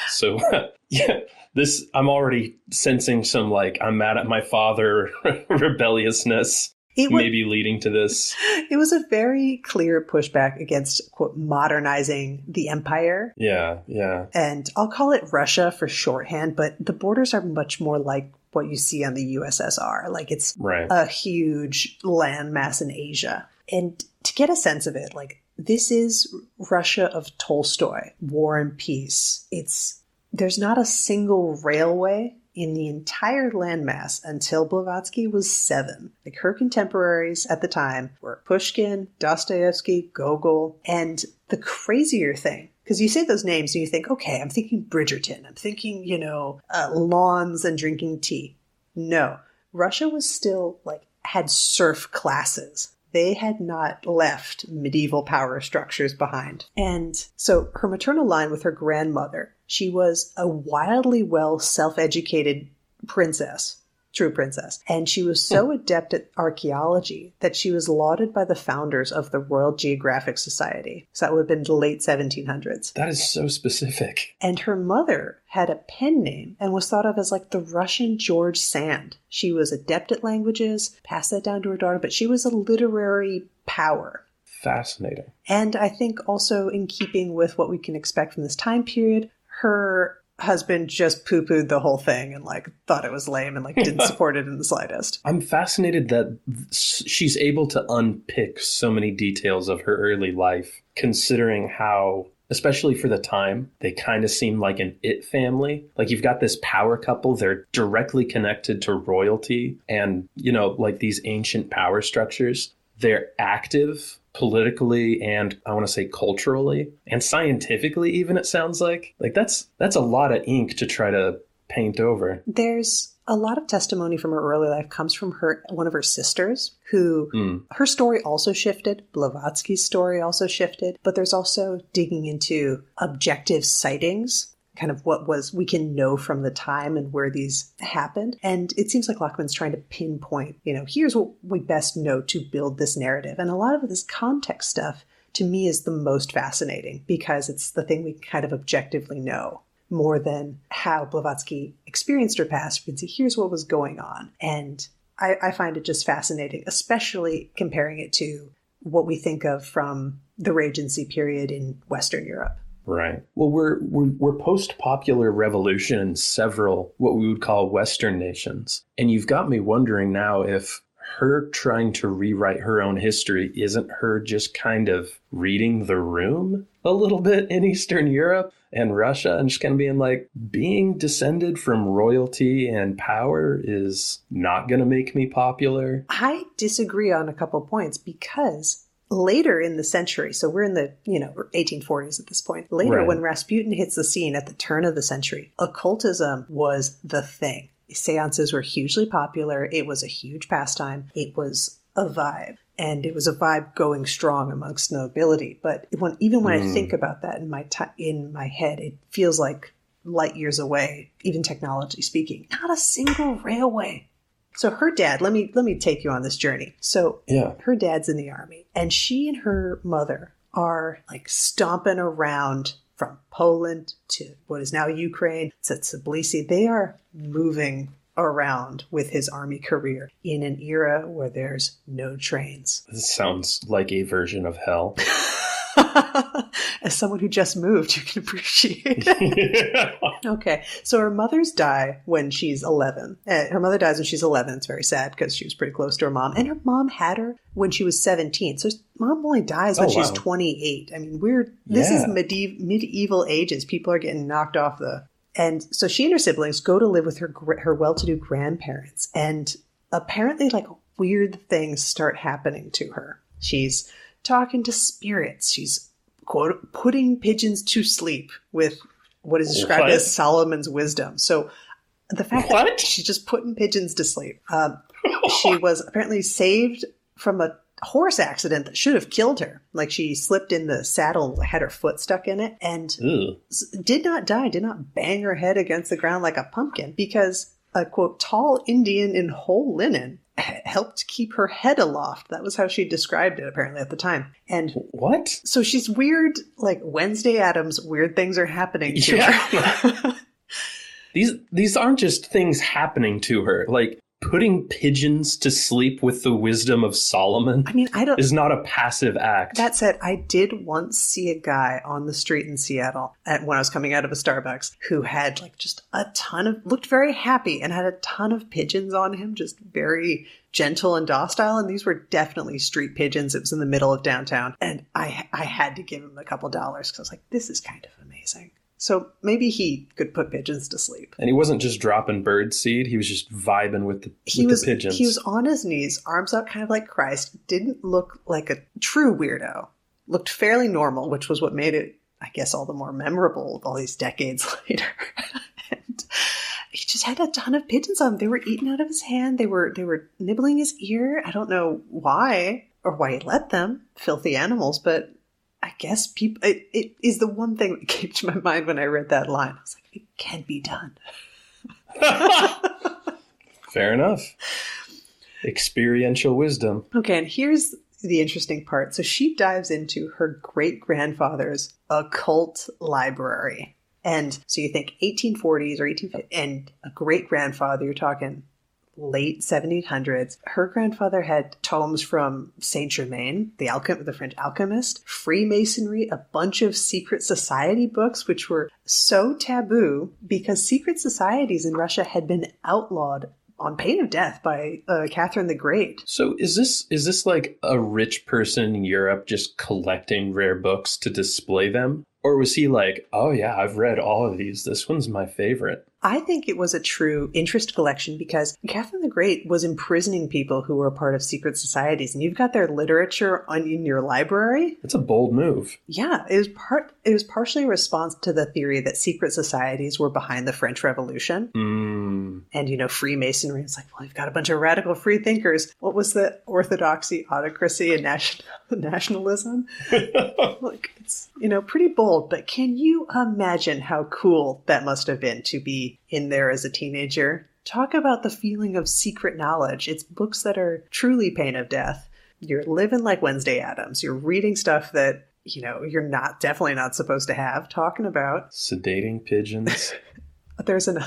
So, *laughs* yeah, this, I'm already sensing some like, I'm mad at my father *laughs* rebelliousness, was, maybe leading to this. *laughs* it was a very clear pushback against quote modernizing the empire. Yeah. Yeah. And I'll call it Russia for shorthand, but the borders are much more like what you see on the USSR. Like it's Right. a huge landmass in Asia. And to get a sense of it, like this is Russia of Tolstoy, War and Peace. It's there's not a single railway in the entire landmass until Blavatsky was seven. Like her contemporaries at the time were Pushkin, Dostoevsky, Gogol, and the crazier thing because you say those names and you think, okay, I'm thinking Bridgerton, I'm thinking, you know, uh, lawns and drinking tea. No, Russia was still like had serf classes. They had not left medieval power structures behind. And so her maternal line with her grandmother, she was a wildly well self educated princess, true princess. And she was so hmm. adept at archaeology that she was lauded by the founders of the Royal Geographic Society. So that would have been the late 1700s. That is so specific. And her mother had a pen name and was thought of as like the Russian George Sand. She was adept at languages, passed that down to her daughter, but she was a literary power. Fascinating. And I think also in keeping with what we can expect from this time period, her husband just poo pooed the whole thing and like thought it was lame and like didn't *laughs* support it in the slightest. I'm fascinated that she's able to unpick so many details of her early life, considering how especially for the time, they kind of seem like an it family. Like you've got this power couple, they're directly connected to royalty and, you know, like these ancient power structures. They're active politically and I want to say culturally and scientifically even it sounds like. Like that's that's a lot of ink to try to paint over. There's a lot of testimony from her early life comes from her one of her sisters who mm. her story also shifted blavatsky's story also shifted but there's also digging into objective sightings kind of what was we can know from the time and where these happened and it seems like Lachman's trying to pinpoint you know here's what we best know to build this narrative and a lot of this context stuff to me is the most fascinating because it's the thing we kind of objectively know more than how Blavatsky experienced her past. We can see here's what was going on. And I, I find it just fascinating, especially comparing it to what we think of from the Regency period in Western Europe. Right. Well, we're we're, we're post popular revolution in several what we would call Western nations, and you've got me wondering now if her trying to rewrite her own history isn't her just kind of reading the room a little bit in Eastern Europe and Russia and just kind of being like, being descended from royalty and power is not going to make me popular? I disagree on a couple points because later in the century, so we're in the, you know, 1840s at this point. Later, right. when Rasputin hits the scene at the turn of the century, occultism was the thing. Seances were hugely popular. It was a huge pastime. It was a vibe. And it was a vibe going strong amongst nobility. But when, even when mm. I think about that in my t- in my head, it feels like light years away, even technology speaking. Not a single railway. So her dad, let me let me take you on this journey. So yeah. her dad's in the army, and she and her mother are like stomping around from Poland to what is now Ukraine to Tbilisi. They are moving around with his army career in an era where there's no trains. This sounds like a version of hell. *laughs* As someone who just moved, *laughs* you can appreciate yeah. *laughs* Okay, so her mother's die when she's 11. Uh, her mother dies when she's 11. It's very sad because she was pretty close to her mom. And her mom had her when she was 17. So mom only dies when oh, she's 28. I mean, we're, this yeah. is medieval, medieval ages. People are getting knocked off the. And so she and her siblings go to live with her, her well to do grandparents. And apparently, like, weird things start happening to her. She's talking to spirits. She's quote putting pigeons to sleep with what is described what? as Solomon's wisdom. So the fact what? that she's just putting pigeons to sleep. Um, she *laughs* was apparently saved from a horse accident that should have killed her. Like she slipped in the saddle, had her foot stuck in it, and did not die, did not bang her head against the ground like a pumpkin because a quote tall Indian in whole linen helped keep her head aloft. That was how she described it apparently at the time. And what? So she's weird, like Wednesday Addams, weird things are happening to yeah. her. *laughs* these these aren't just things happening to her. Like putting pigeons to sleep with the wisdom of Solomon I mean, I don't is not a passive act. That said, I did once see a guy on the street in Seattle at, when I was coming out of a Starbucks who had like just a ton of looked very happy and had a ton of pigeons on him, just very gentle and docile. And these were definitely street pigeons. It was in the middle of downtown. And i i had to give him a couple dollars because i was like this is kind of amazing so maybe he could put pigeons to sleep. And he wasn't just dropping bird seed, he was just vibing with the, he with was, the pigeons. He was on his knees, arms out kind of like Christ, didn't look like a true weirdo. Looked fairly normal, which was what made it, I guess, all the more memorable all these decades *laughs* later. and he just had a ton of pigeons on him. They were eating out of his hand. They were they were nibbling his ear. I don't know why or why he let them, filthy animals, but I guess people, it, it is the one thing that *laughs* came to my mind when I read that line. I was like, it can be done. *laughs* Fair enough. Experiential wisdom. Okay, and here's the interesting part. So she dives into her great grandfather's occult library. And so you think 1840s or 1850s, and a great grandfather, you're talking late 1700s. Her grandfather had tomes from Saint Germain, the alchem- the French alchemist, Freemasonry, a bunch of secret society books, which were so taboo because secret societies in Russia had been outlawed on pain of death by uh, Catherine the Great. So is this is this like a rich person in Europe just collecting rare books to display them? Or was he like, oh yeah, I've read all of these. This one's my favorite. I think it was a true interest collection because Catherine the Great was imprisoning people who were part of secret societies, and you've got their literature on in your library. That's a bold move. Yeah, it was part. It was partially a response to the theory that secret societies were behind the French Revolution, Mm. and you know Freemasonry. It's like, well, you've got a bunch of radical free thinkers. What was the orthodoxy, autocracy, and nation- *laughs* nationalism? *laughs* like it's you know pretty bold but can you imagine how cool that must have been to be in there as a teenager talk about the feeling of secret knowledge it's books that are truly pain of death you're living like wednesday addams you're reading stuff that you know you're not definitely not supposed to have talking about Sedating pigeons. *laughs* there's an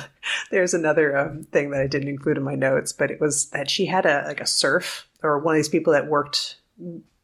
there's another um, thing that I didn't include in my notes, but it was that she had a like a serf or one of these people that worked.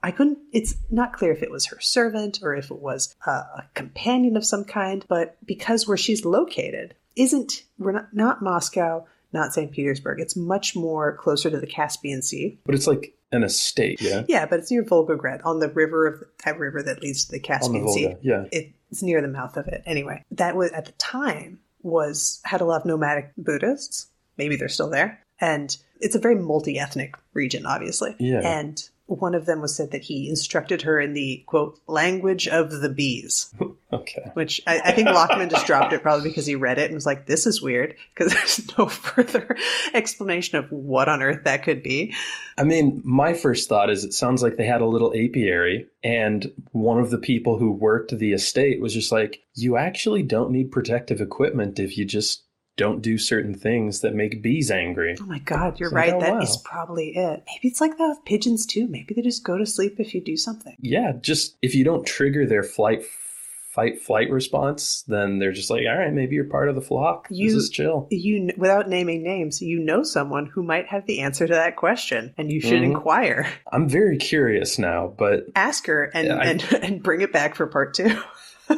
I couldn't. It's not clear if it was her servant or if it was a, a companion of some kind. But because where she's located isn't we're not not Moscow, not St. Petersburg. It's much more closer to the Caspian Sea. but it's like an estate, yeah? Yeah, but it's near Volgograd on the river of that river that leads to the On the Caspian Sea Yeah. it's near the mouth of it. Anyway, that was at the time was had a lot of nomadic Buddhists. Maybe they're still there, and it's a very multi-ethnic region, obviously. Yeah. And one of them was said that he instructed her in the quote language of the bees, *laughs* Okay. which I, I think Lachman just dropped it probably because he read it and was like, "This is weird," because there's no *laughs* further explanation of what on earth that could be. I mean, my first thought is it sounds like they had a little apiary, and one of the people who worked the estate was just like, you actually don't need protective equipment if you just don't do certain things that make bees angry. Oh my god, you're right. That is oh, wow. probably it. Maybe it's like that with pigeons too. Maybe they just go to sleep if you do something. Yeah, just if you don't trigger their flight, fight, flight response, then they're just like, all right, maybe you're part of the flock. You- this is chill. you without naming names you know someone who might have the answer to that question and you should Mhm. inquire I'm very curious now, but ask her and, I- and *laughs* and bring it back for part two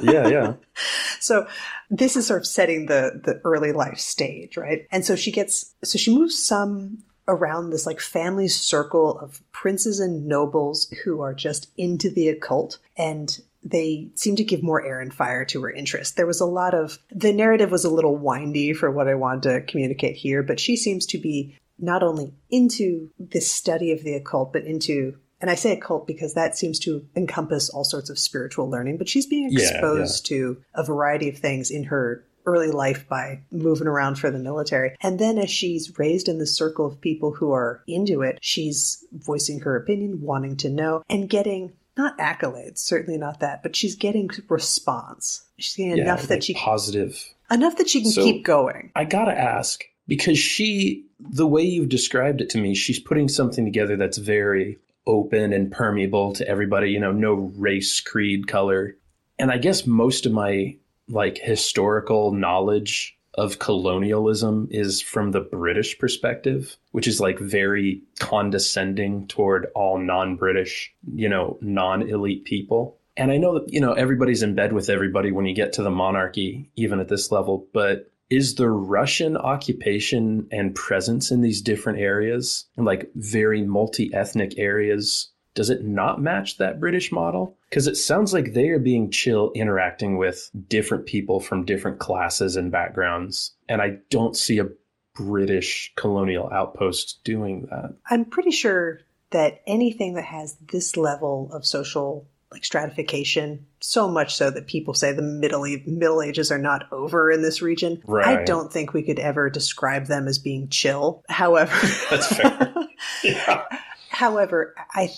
yeah, yeah. *laughs* so this is sort of setting the the early life stage right and so she gets so she moves some around this like family circle of princes and nobles who are just into the occult and they seem to give more air and fire to her interest. There was a lot of the narrative was a little windy for what I wanted to communicate here, but she seems to be not only into this study of the occult, but into and I say occult because that seems to encompass all sorts of spiritual learning, but she's being Yeah, exposed to a variety of things in her early life by moving around for the military. And then as she's raised in the circle of people who are into it, she's voicing her opinion, wanting to know, and getting not accolades, certainly not that, but she's getting response. She's getting yeah enough that she positive. enough that she can So- keep going. I gotta ask because she, the way you've described it to me, she's putting something together that's very open and permeable to everybody. You know, no race, creed, color, and I guess most of my like historical knowledge of colonialism is from the British perspective, which is like very condescending toward all non-British, you know, non-elite people. And I know that, you know, everybody's in bed with everybody when you get to the monarchy, even at this level, but is the Russian occupation and presence in these different areas, like very multi ethnic areas, does it not match that British model? Because it sounds like they are being chill interacting with different people from different classes and backgrounds. And I don't see a British colonial outpost doing that. I'm pretty sure that anything that has this level of social like stratification, so much so that people say the middle middle ages are not over in this region. I don't think we could ever describe them as being chill. However, That's fair. *laughs* Yeah. However, I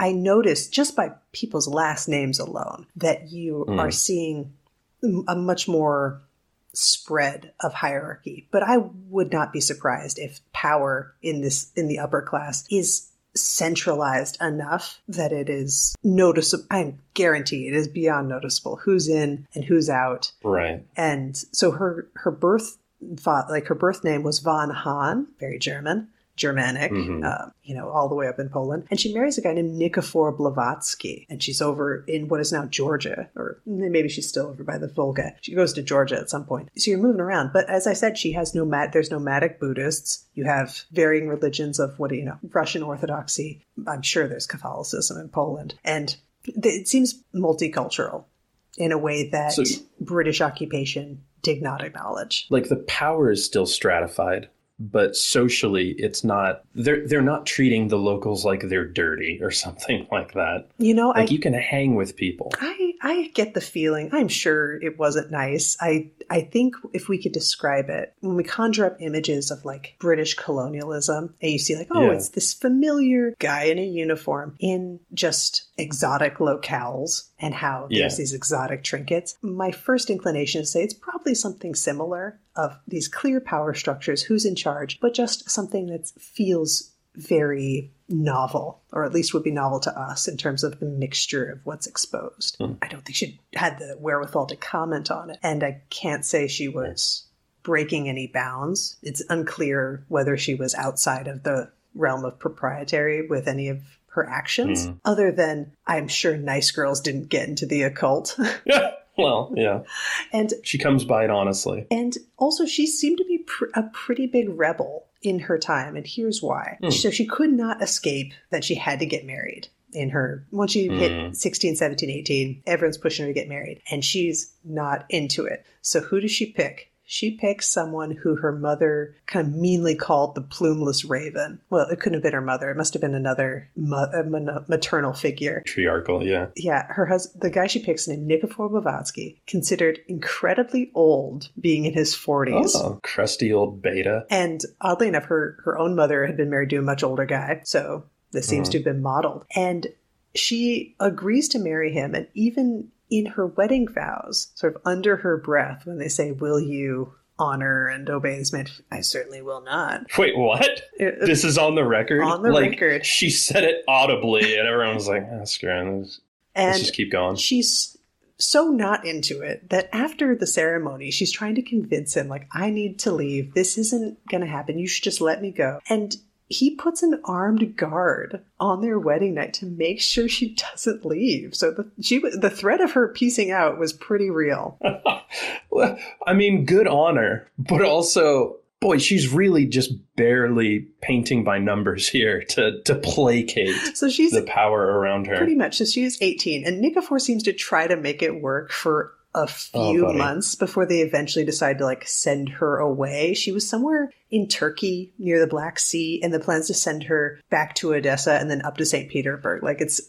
I noticed just by people's last names alone that you Mm. are seeing a much more spread of hierarchy. But I would not be surprised if power in this in the upper class is centralized enough that it is noticeable. I guarantee it is beyond noticeable who's in and who's out. Right. And so her her birth like her birth name was von Hahn, very German, Germanic, Mhm. uh, you know, all the way up in Poland. And she marries a guy named Nikifor Blavatsky, and she's over in what is now Georgia, or maybe she's still over by the Volga. She goes to Georgia at some point. So you're moving around. But as I said, she has nomad. There's nomadic Buddhists. You have varying religions of what do you know, Russian Orthodoxy. I'm sure there's Catholicism in Poland, and it seems multicultural in a way that So- British occupation did not acknowledge. like the power is still stratified but socially it's not they're they're not treating the locals like they're dirty or *laughs* something like that You know, like I you can hang with people I I get the feeling. I'm sure it wasn't nice. I I think if we could describe it, when we conjure up images of like British colonialism, and you see like, oh, Yeah. it's this familiar guy in a uniform in just exotic locales, and how Yeah. there's these exotic trinkets. My first inclination is to say it's probably something similar of these clear power structures, who's in charge, but just something that feels very novel, or at least would be novel to us in terms of the mixture of what's exposed. Hmm. I don't think she had the wherewithal to comment on it. And I can't say she was hmm. breaking any bounds. It's unclear whether she was outside of the realm of proprietary with any of her actions, Mhm. other than I'm sure nice girls didn't get into the occult. *laughs* yeah well yeah and she comes by it honestly And also, she seemed to be pr- a pretty big rebel in her time, and here's why. Hmm. So she could not escape that she had to get married in her once she hit Hmm. 16 17 18 everyone's pushing her to get married and she's not into it so who does she pick she picks someone who her mother kind of meanly called the plumeless raven well it couldn't have been her mother it must have been another ma- maternal figure patriarchal yeah yeah, her husband, the guy she picks named Nikifor Blavatsky, considered incredibly old, being in his 40s. oh crusty old beta And oddly enough, her, her own mother had been married to a much older guy, so this seems Mhm. to have been modeled. And she agrees to marry him, and even in her wedding vows, sort of under her breath, when they say, Will you honor and obey this man? I certainly will not. wait what It- this is on the record On the like record. she said it audibly and everyone was like oh, screw it. let's, let's just keep going she's so not into it that after the ceremony, she's trying to convince him, like, I need to leave. This isn't going to happen. You should just let me go. And he puts an armed guard on their wedding night to make sure she doesn't leave. So the, she, the threat of her piecing out was pretty real. *laughs* Well, I mean, good honor, but also, boy, she's really just barely painting by numbers here to to placate So she's the power around her. pretty much, so she is 18. And Nikifor seems to try to make it work for a Oh, few buddy. months before they eventually decide to like send her away. She was somewhere in Turkey near the Black Sea, and the plans to send her back to Odessa and then up to St. Petersburg. Like, it's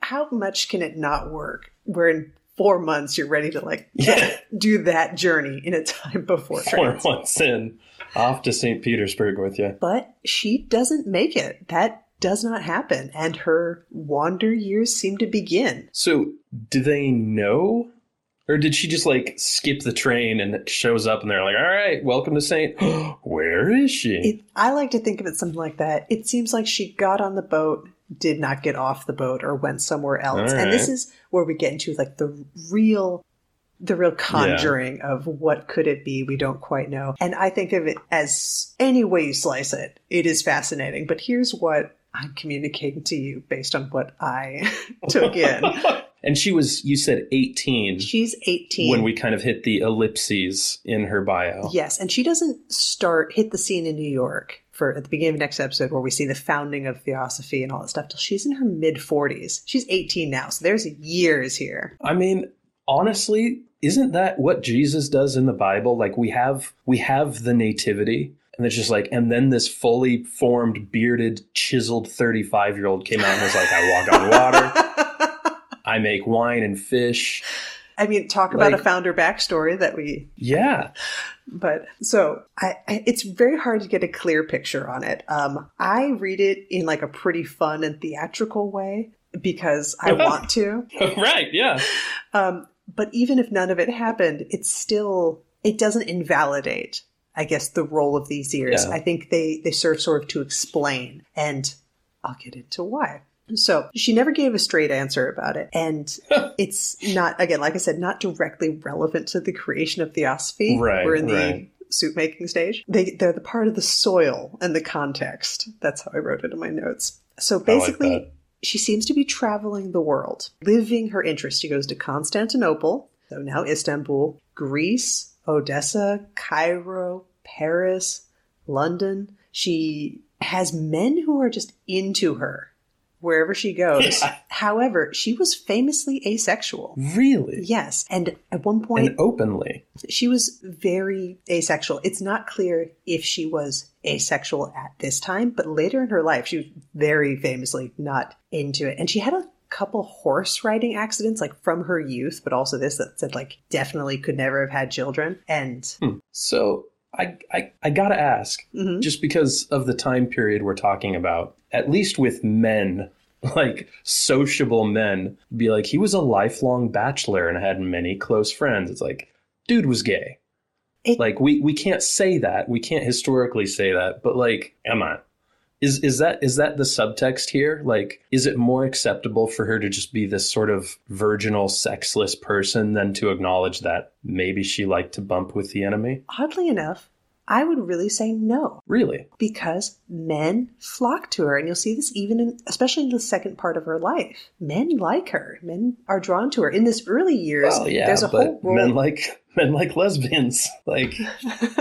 how much can it not work? Where in four months you're ready to like Yeah. *laughs* do that journey in a time before Four trans. months in, off to St. Petersburg with you. But she doesn't make it. That does not happen, and her wander years seem to begin. So, do they know? Or did she just like skip the train and it shows up and they're like, all right, welcome to St. *gasps* Where is she? It, I like to think of it something like that. It seems like she got on the boat, did not get off the boat, or went somewhere else. All And this is where we get into like the real, the real conjuring of what could it be. We don't quite know. And I think of it as any way you slice it, it is fascinating. But here's what I'm communicating to you based on what I *laughs* took in. *laughs* and she was, you said 18 She's 18. when we kind of hit the ellipses in her bio. Yes, and she doesn't start hit the scene in New York for at the beginning of next episode where we see the founding of Theosophy and all that stuff till she's in her mid 40s. She's 18 now, so there's years here. I mean, honestly, isn't that what Jesus does in the Bible? Like we have we have the nativity and it's just like and then this fully formed bearded chiseled 35 year old came out and was like I walk on water, *laughs* I make wine and fish. I mean, talk about a founder backstory that we Yeah. but so I, I it's very hard to get a clear picture on it um i read it in like a pretty fun and theatrical way because i *laughs* want to right, yeah. um but even if none of it happened it's still it doesn't invalidate i guess the role of these years Yeah. i think they they serve sort of to explain and i'll get into why so she never gave a straight answer about it and *laughs* it's not again like i said not directly relevant to the creation of theosophy Right, we're in the right. soup making stage. They they're the part of the soil and the context. That's how I wrote it in my notes. So basically, that. she seems to be traveling the world, living her interest. She goes to Constantinople, so now Istanbul, Greece, Odessa, Cairo, Paris, London. She has men who are just into her wherever she goes. Yeah. However, she was famously asexual. Really? Yes, and at one point And openly. she was very asexual. It's not clear if she was asexual at this time, but later in her life, she was very famously not into it. And she had a couple horse riding accidents, like from her youth, but also this that said, like, definitely could never have had children. And Hmm. So I, I I gotta ask, Mhm. just because of the time period we're talking about, at least with men, *laughs* like sociable men, be like he was a lifelong bachelor and had many close friends. It's like, dude was gay. It- like we we can't say that. We can't historically say that, but like, come on. Is is that is that the subtext here? Like, is it more acceptable for her to just be this sort of virginal, sexless person than to acknowledge that maybe she liked to bump with the enemy? oddly enough, I would really say no. Really? because men flock to her and you'll see this even in especially in the second part of her life men like her men are drawn to her in this early years Well, yeah, there's a whole role men like *laughs* men like lesbians. Like,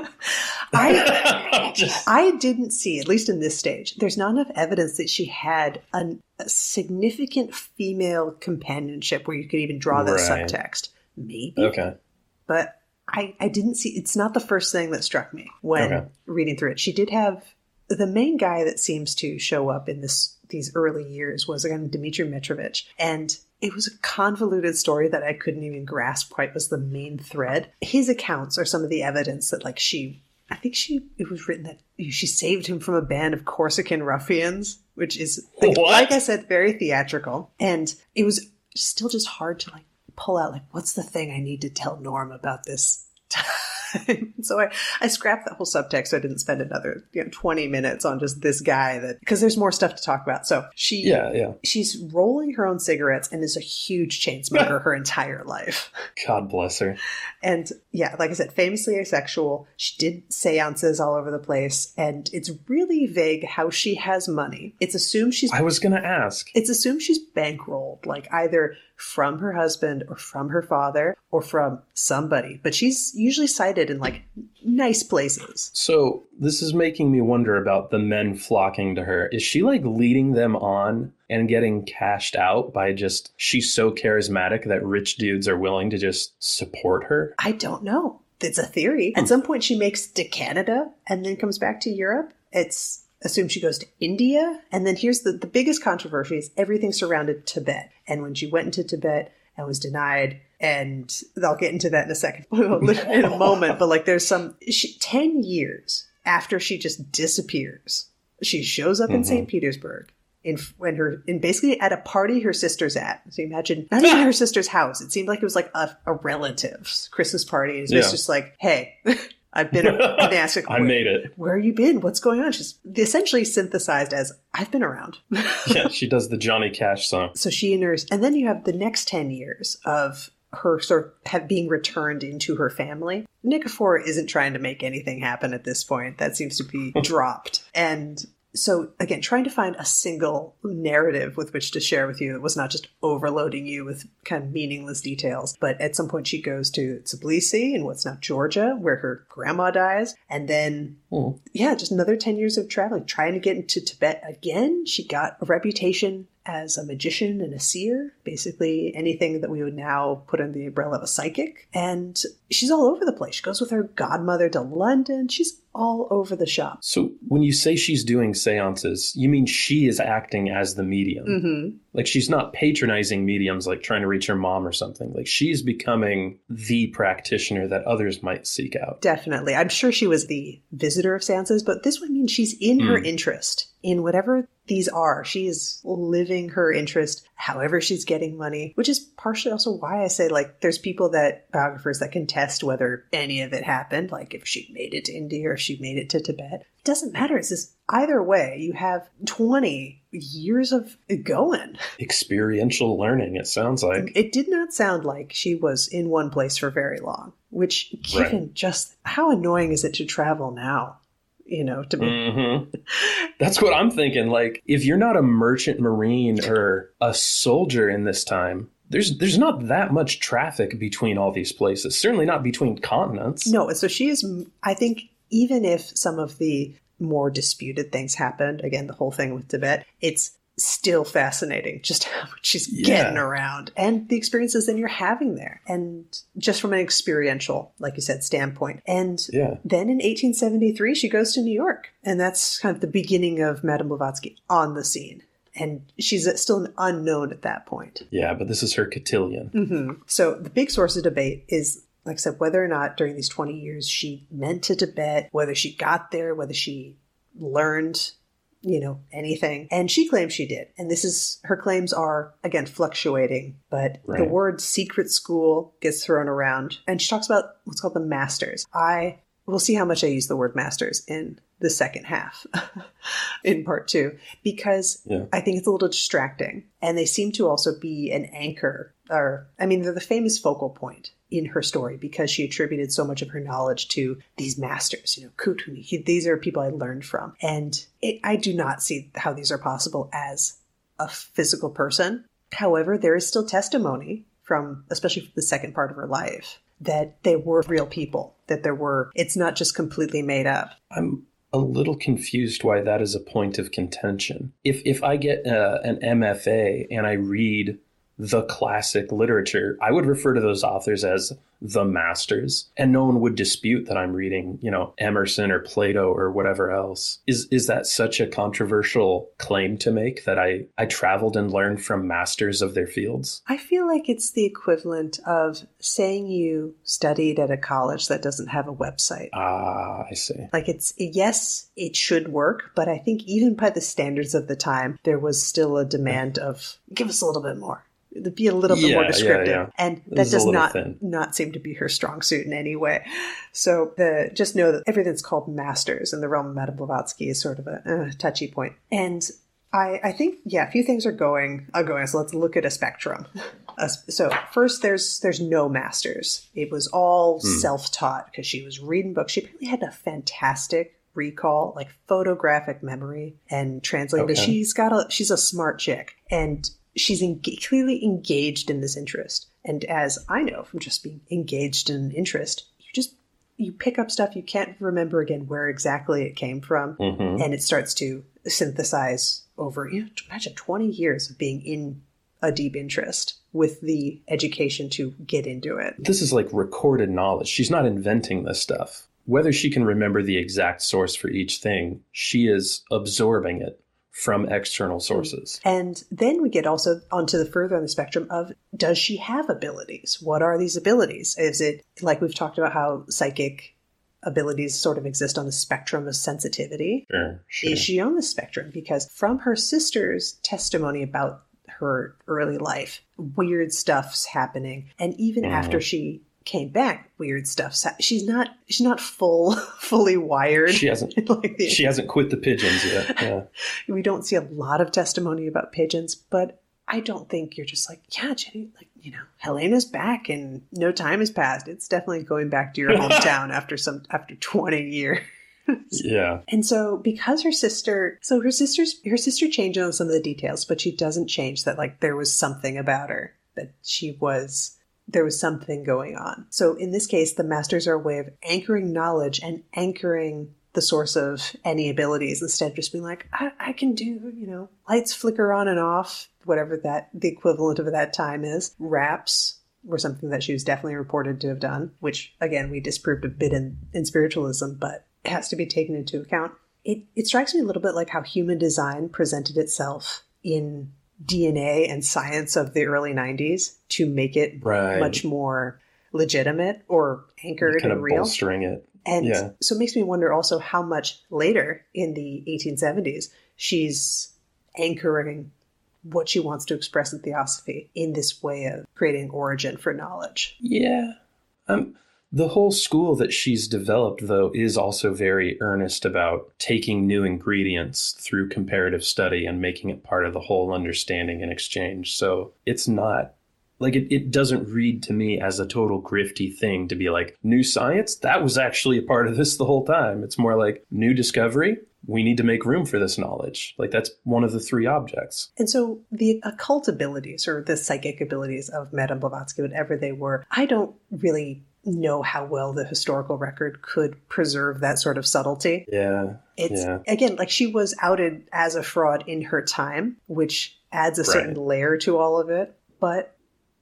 *laughs* I, *laughs* just I didn't see at least in this stage there's not enough evidence that she had an, a significant female companionship where you could even draw that Right. subtext maybe okay. but I, I didn't see it's not the first thing that struck me when Okay. reading through it. She did have the main guy that seems to show up in this these early years was again Dmitry Mitrovich. And it was a convoluted story that I couldn't even grasp quite was the main thread. His accounts are some of the evidence that like she I think she it was written that she saved him from a band of Corsican ruffians, which is like, like I said, very theatrical. And it was still just hard to like pull out like what's the thing I need to tell Norm about this *laughs* time. *laughs* so I, I scrapped that whole subtext so I didn't spend another you know, 20 minutes on just this guy that because there's more stuff to talk about. So she Yeah, yeah. she's rolling her own cigarettes and is a huge chain smoker her entire life. *laughs* God bless her. And yeah, like I said, famously asexual. She did seances all over the place, and it's really vague how she has money. It's assumed she's I was gonna ask. it's assumed she's bankrolled, like either from her husband or from her father or from somebody. But she's usually cited in like nice places. So this is making me wonder about the men flocking to her. Is she like leading them on and getting cashed out by just she's so charismatic that rich dudes are willing to just support her? I don't know. It's a theory. At hmm. some point, she makes to Canada and then comes back to Europe. It's assumed she goes to India. And then here's the, the biggest controversy is everything surrounded Tibet. And when she went into Tibet and was denied, and I'll get into that in a second, *laughs* in a moment, but like there's some, she, 10 years after she just disappears, she shows up in mm-hmm. St. Petersburg. In when her in basically at a party her sister's at. So you imagine not even her sister's house. It seemed like it was like a, a relative's Christmas party. And it's Yeah. just like, hey, *laughs* I've been. And they ask, I made it. Where have you been? What's going on? She's essentially synthesized as I've been around. *laughs* Yeah, she does the Johnny Cash song. so she and her, and then you have the next ten years of her sort of have being returned into her family. Nikifor isn't trying to make anything happen at this point. That seems to be *laughs* dropped. And so again, trying to find a single narrative with which to share with you that was not just overloading you with kind of meaningless details. But at some point she goes to Tbilisi in what's now Georgia, where her grandma dies, and then Hmm. yeah, just another 10 years of traveling, trying to get into Tibet again. She got a reputation as a magician and a seer, basically anything that we would now put under the umbrella of a psychic. And she's all over the place. She goes with her godmother to London. She's all over the shop. So when you say she's doing seances, you mean she is acting as the medium. Mm-hmm. Like she's not patronizing mediums like trying to reach her mom or something. Like she's becoming the practitioner that others might seek out. Definitely. I'm sure she was the visitor of seances, but this one means she's in her Mm. interest in whatever these are. She is living her interest however she's getting money, which is partially also why I say, like, there's people that, biographers that contest whether any of it happened, like if she made it to India or if she made it to Tibet. It doesn't matter. It's just either way, you have 20 years of going. Experiential learning, it sounds like. It did not sound like she was in one place for very long, which, given Right. just how annoying is it to travel now? You know, to be. hmm That's what I'm thinking. Like, if you're not a merchant marine or a soldier in this time, there's there's not that much traffic between all these places. Certainly not between continents. No, so she is, I think, even if some of the more disputed things happened, again, the whole thing with Tibet, it's still fascinating just *laughs* how much she's Yeah. getting around and the experiences that you're having there. And just from an experiential, like you said, standpoint. And Yeah. then in 1873, she goes to New York. And that's kind of the beginning of Madame Blavatsky on the scene. And she's still an unknown at that point. Yeah, but this is her cotillion. hmm So the big source of debate is, like I said, whether or not during these 20 years she meant to Tibet, whether she got there, whether she learned, you know, anything. And she claims she did. And this is, her claims are, again, fluctuating, but the word secret school gets thrown around. And she talks about what's called the masters. I, we'll see how much I use the word masters in the second half *laughs* in part two, because Yeah. I think it's a little distracting. And they seem to also be an anchor, or, I mean, they're the famous focal point in her story because she attributed so much of her knowledge to these masters, you know, Kuthumi. He, these are people I learned from. And it, I do not see how these are possible as a physical person. However, there is still testimony from, especially from the second part of her life, that they were real people, that there were, it's not just completely made up. I'm a little confused why that is a point of contention. If if I get uh, an MFA and I read the classic literature, I would refer to those authors as the masters, and no one would dispute that I'm reading, you know, Emerson or Plato or whatever else. Is is that such a controversial claim to make that I I traveled and learned from masters of their fields? I feel like it's the equivalent of saying you studied at a college that doesn't have a website. Ah, I see. Like it's yes, it should work, but I think even by the standards of the time, there was still a demand of give us a little bit more. Be a little bit more Yeah, yeah, descriptive, yeah. and This that does not thin. not seem to be her strong suit in any way. So the just know that everything's called masters in the realm of Madame Blavatsky is sort of a uh, touchy point. And I, I think yeah, a few things are going are going. So let's look at a spectrum. *laughs* Uh, so first, there's there's no masters. It was all Hmm. self taught because she was reading books. She apparently had a fantastic recall, like photographic memory, and translating. But Okay. she's got a she's a smart chick, and she's enga- clearly engaged in this interest. And as I know from just being engaged in an interest, you just you pick up stuff you can't remember again where exactly it came from, hmm and it starts to synthesize over you know, imagine 20 years of being in a deep interest with the education to get into it this is like recorded knowledge. She's not inventing this stuff. Whether she can remember the exact source for each thing, she is absorbing it from external sources. and then we get also onto the further on the spectrum of does she have abilities what are these abilities is it like we've talked about how psychic abilities sort of exist on the spectrum of sensitivity Sure, sure. is she on the spectrum? Because from her sister's testimony about her early life, weird stuff's happening, and even Mhm. after she came back, weird stuff she's not. She's not full, *laughs* fully wired. she hasn't. *laughs* like the, She hasn't quit the pigeons yet. Yeah. *laughs* we don't see a lot of testimony about pigeons, but I don't think you're just like, yeah, Jenny, like, you know, Helena's back and no time has passed. It's definitely going back to your hometown after some after 20 years. Yeah. And so because her sister so her sister's her sister changed on some of the details, but she doesn't change that like there was something about her that she was there was something going on. So in this case, the masters are a way of anchoring knowledge and anchoring the source of any abilities instead of just being like, I, I can do, you know, lights flicker on and off, whatever that the equivalent of that time is. Raps were something that she was definitely reported to have done, which again we disproved a bit in, in spiritualism, but it has to be taken into account. It it strikes me a little bit like how human design presented itself in DNA and science of the early 90s to make it Right. much more legitimate or anchored kind and of real. bolstering it. And Yeah. so it makes me wonder also how much later in the 1870s she's anchoring what she wants to express in theosophy in this way of creating origin for knowledge. Yeah. I'm The whole school that she's developed, though, is also very earnest about taking new ingredients through comparative study and making it part of the whole understanding and exchange. So it's not like it, it doesn't read to me as a total grifty thing to be like new science? That was actually a part of this the whole time. It's more like new discovery? We need to make room for this knowledge. Like that's one of the three objects. And so the occult abilities or the psychic abilities of Madame Blavatsky, whatever they were, I don't really know how well the historical record could preserve that sort of subtlety. yeah It's Yeah. again like she was outed as a fraud in her time, which adds a certain layer to all of it. But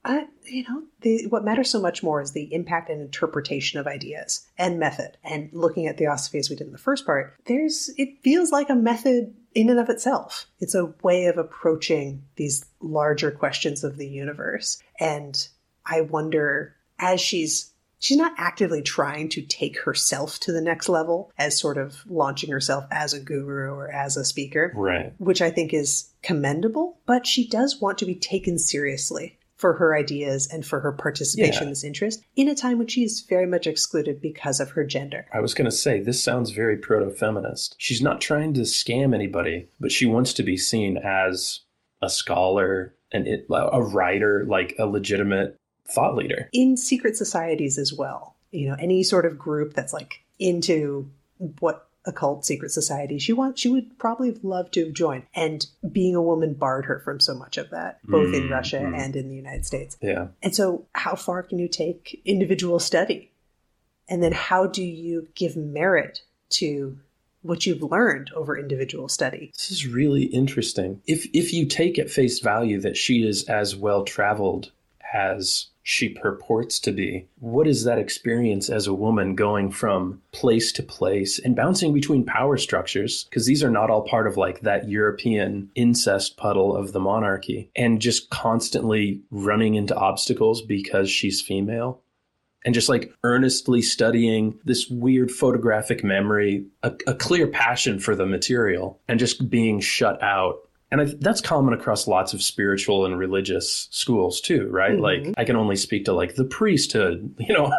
I, you know, the, what matters so much more is the impact and interpretation of ideas and method. And looking at theosophy as we did in the first part, there's it feels like a method in and of itself. It's a way of approaching these larger questions of the universe. And I wonder as she's she's not actively trying to take herself to the next level as sort of launching herself as a guru or as a speaker, right which I think is commendable, but she does want to be taken seriously for her ideas and for her participation Yeah. in this interest in a time when she is very much excluded because of her gender. I was going to say, this sounds very proto feminist. She's not trying to scam anybody, but she wants to be seen as a scholar, and a writer, like a legitimate thought leader. in secret societies as well. You know, any sort of group that's like into what occult secret society she wants, she would probably have loved to have joined. And being a woman barred her from so much of that, both in Mm, Russia mm. and in the United States. Yeah. And so, how far can you take individual study? And then, how do you give merit to what you've learned over individual study? This is really interesting. If if you take at face value that she is as well traveled as she purports to be, what is that experience as a woman going from place to place and bouncing between power structures? Because these are not all part of like that European incest puddle of the monarchy, and just constantly running into obstacles because she's female and just like earnestly studying this weird photographic memory, a, a clear passion for the material, and just being shut out. And I, that's common across lots of spiritual and religious schools too, right? Mhm. Like I can only speak to like the priesthood, *laughs* you know,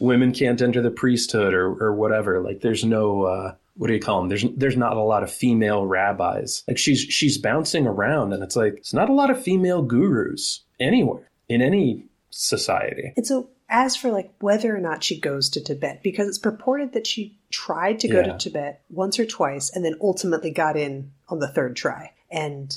women can't enter the priesthood or, or whatever. Like there's no, uh, what do you call them? There's there's not a lot of female rabbis. Like she's she's bouncing around, and it's like it's not a lot of female gurus anywhere in any society. And so, as for like whether or not she goes to Tibet, because it's purported that she tried to go Yeah. to Tibet once or twice and then ultimately got in on the third try. And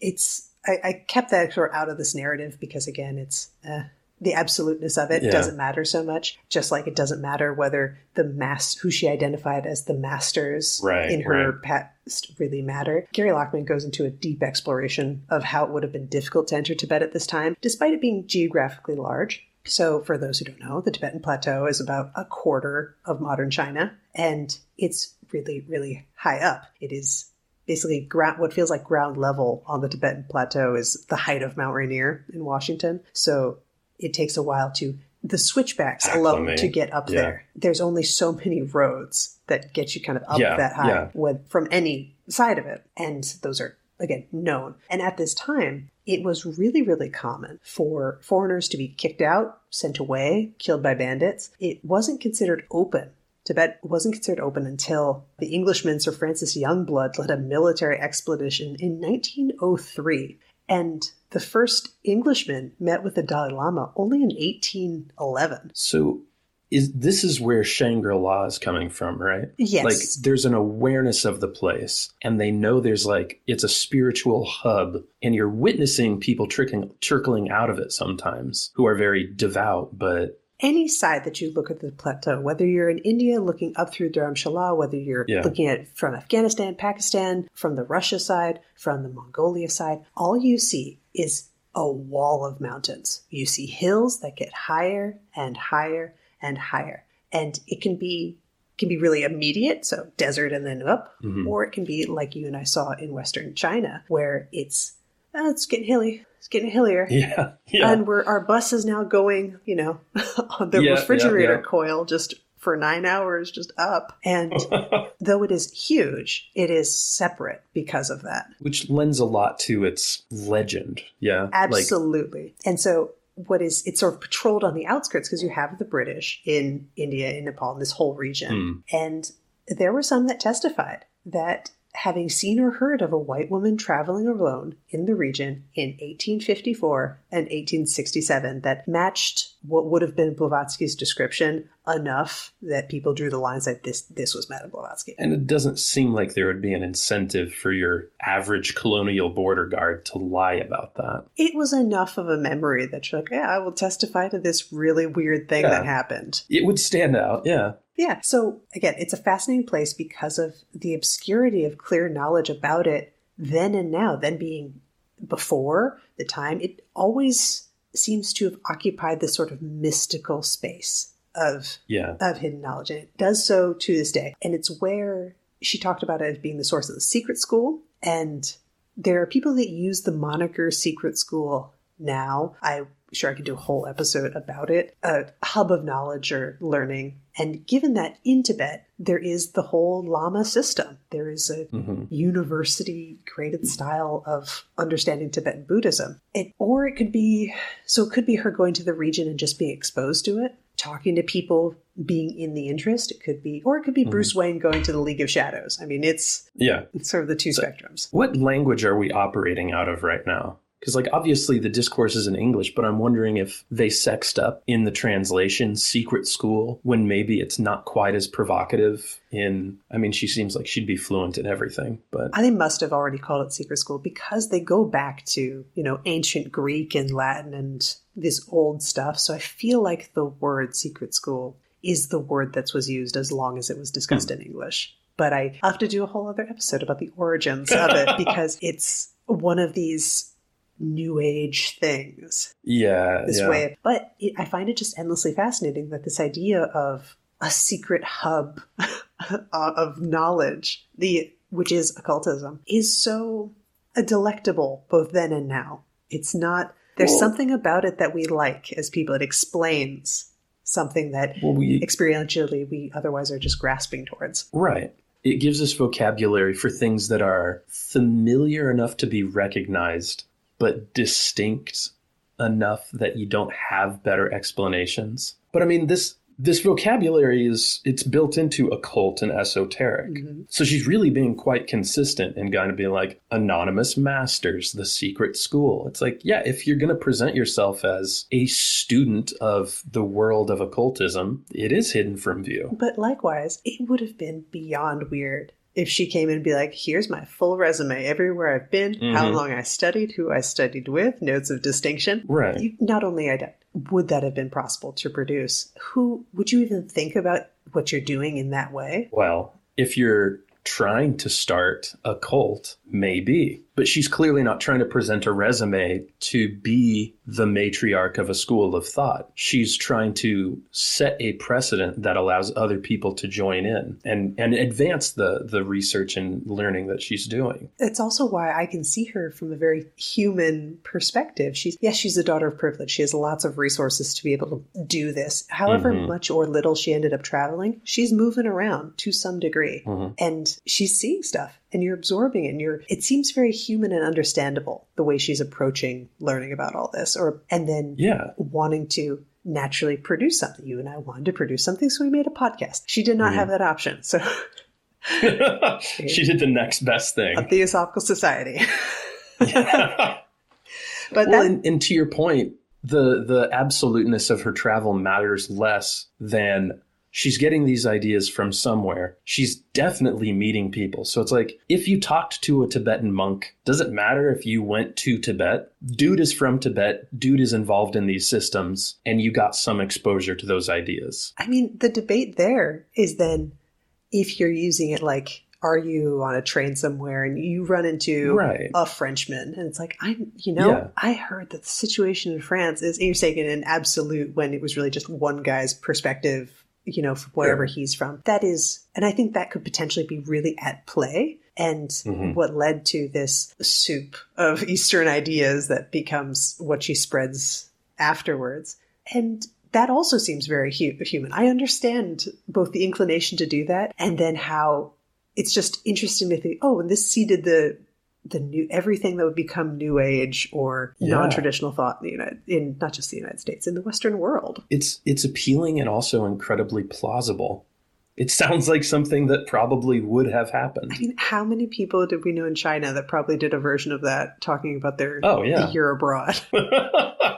it's, I, I kept that sort of out of this narrative because, again, it's uh, the absoluteness of it Yeah. doesn't matter so much. Just like it doesn't matter whether the mass, who she identified as the masters Right, in her right. past really matter. Gary Lachman goes into a deep exploration of how it would have been difficult to enter Tibet at this time, despite it being geographically large. So, for those who don't know, the Tibetan Plateau is about a quarter of modern China, and it's really, really high up. It is basically ground, what feels like ground level on the Tibetan Plateau is the height of Mount Rainier in Washington. So, it takes a while to the switchbacks alone to get up Yeah. there. There's only so many roads that get you kind of up Yeah, that high yeah. with, from any side of it. And those are, again, known. And at this time, it was really, really common for foreigners to be kicked out, sent away, killed by bandits. It wasn't considered open. Tibet wasn't considered open until the Englishman Sir Francis Youngblood led a military expedition in 1903. And the first Englishman met with the Dalai Lama only in 1811. So is this is where Shangri-La is coming from, right? Yes. Like there's an awareness of the place and they know there's like it's a spiritual hub and you're witnessing people trickling trickling out of it sometimes who are very devout but any side that you look at the plateau, whether you're in India looking up through Dharamshala, whether you're Yeah. looking at it from Afghanistan, Pakistan, from the Russia side, from the Mongolia side, all you see is a wall of mountains. You see hills that get higher and higher and higher. And it can be can be really immediate, so desert and then up, Mhm. or it can be like you and I saw in western China, where it's oh, it's getting hilly, it's getting hillier. *laughs* yeah, yeah. And we're our bus is now going, you know, *laughs* on the Yeah, refrigerator yeah. coil just for nine hours, just up. And *laughs* though it is huge, it is separate because of that. Which lends a lot to its legend. Yeah. Like Absolutely. and so what is it's sort of patrolled on the outskirts because you have the British in India, in Nepal, in this whole region. Hmm. And there were some that testified that having seen or heard of a white woman traveling alone in the region in 1854 and 1867 that matched what would have been Blavatsky's description enough that people drew the lines that this this was Madame Blavatsky. And it doesn't seem like there would be an incentive for your average colonial border guard to lie about that. It was enough of a memory that you're like, yeah, I will testify to this really weird thing Yeah. that happened. It would stand out, yeah. Yeah. So again, it's a fascinating place because of the obscurity of clear knowledge about it then and now, then being before the time. It always seems to have occupied this sort of mystical space of Yeah. of hidden knowledge. And it does so to this day. And it's where she talked about it as being the source of the secret school. And there are people that use the moniker secret school now. I'm sure I could do a whole episode about it. A hub of knowledge or learning. And given that in Tibet, there is the whole Lama system. There is a hmm university created style of understanding Tibetan Buddhism. It, or it could be, so it could be her going to the region and just being exposed to it, talking to people, being in the interest. It could be, or it could be Bruce Wayne going to the League of Shadows. I mean, it's, Yeah. it's sort of the two spectrums. What language are we operating out of right now? Because, like, obviously the discourse is in English, but I'm wondering if they sexed up in the translation secret school when maybe it's not quite as provocative in. I mean, she seems like she'd be fluent in everything, but I think must have already called it secret school because they go back to, you know, ancient Greek and Latin and this old stuff. So I feel like the word secret school is the word that was used as long as it was discussed in English. But I have to do a whole other episode about the origins of it *laughs* because it's one of these new age things yeah. this yeah. way. But it, I find it just endlessly fascinating that this idea of a secret hub *laughs* of knowledge, the which is occultism, is so delectable both then and now. It's not. There's Well- something about it that we like as people. It explains something that Well, we, experientially we otherwise are just grasping towards. Right. It gives us vocabulary for things that are familiar enough to be recognized, but distinct enough that you don't have better explanations. But I mean, this this vocabulary is it's built into occult and esoteric. Mm-hmm. So she's really being quite consistent and kind of being like anonymous masters, the secret school. It's like, yeah, if you're going to present yourself as a student of the world of occultism, it is hidden from view. But likewise, it would have been beyond weird if she came in and be like, here's my full resume, everywhere I've been, how Mhm. long I studied, who I studied with, notes of distinction. Right. You, not only I would that have been possible to produce, who would you even think about what you're doing in that way? Well, if you're trying to start a cult, maybe. But she's clearly not trying to present a resume to be the matriarch of a school of thought. She's trying to set a precedent that allows other people to join in and, and advance the, the research and learning that she's doing. It's also why I can see her from a very human perspective. She's yes, she's a daughter of privilege. She has lots of resources to be able to do this. However Mhm. much or little she ended up traveling, she's moving around to some degree. Mhm. And she's seeing stuff and you're absorbing it and you're it seems very human and understandable the way she's approaching learning about all this. Or and then Yeah. wanting to naturally produce something. You and I wanted to produce something, so we made a podcast. She did not Mhm. have that option. So *laughs* she did the next best thing. a Theosophical Society. but *laughs* *laughs* But well, that and, and to your point, the the absoluteness of her travel matters less than she's getting these ideas from somewhere. She's definitely meeting people. So it's like if you talked to a Tibetan monk, does it matter if you went to Tibet? Dude is from Tibet. Dude is involved in these systems, and you got some exposure to those ideas. I mean, the debate there is then if you're using it like, are you on a train somewhere and you run into Right. a Frenchman? And it's like, I'm, you know, Yeah. I heard that the situation in France is, and you're saying an absolute when it was really just one guy's perspective, you know, from wherever Sure. he's from. That is, and I think that could potentially be really at play. And Mhm. what led to this soup of *laughs* Eastern ideas that becomes what she spreads afterwards. And that also seems very hu- human. I understand both the inclination to do that and then how it's just interesting to think, oh, and this seeded the the new everything that would become new age or Yeah. non-traditional thought in the United in not just the United States in the Western world. It's it's appealing and also incredibly plausible. It sounds like something that probably would have happened. I mean, how many people did we know in China that probably did a version of that talking about their Oh yeah. year abroad? *laughs*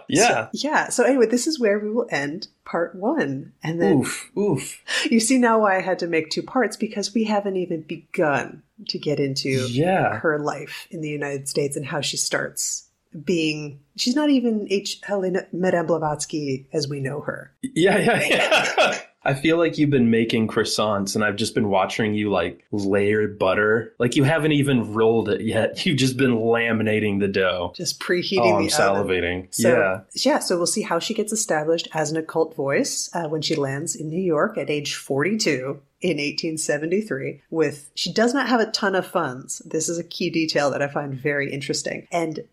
yeah. So, yeah. So anyway, this is where we will end part one. And then Oof. Oof. you see now why I had to make two parts because we haven't even begun to get into Yeah. her life in the United States and how she starts being she's not even H Helena Madame Blavatsky as we know her. Yeah, yeah, yeah. *laughs* I feel like you've been making croissants and I've just been watching you like layer butter. Like you haven't even rolled it yet. *laughs* You've just been laminating the dough. Just preheating Oh, I'm the oven. salivating. So, yeah. yeah, so we'll see how she gets established as an occult voice uh, when she lands in New York at age 42 in 1873 with she does not have a ton of funds. This is a key detail that I find very interesting. And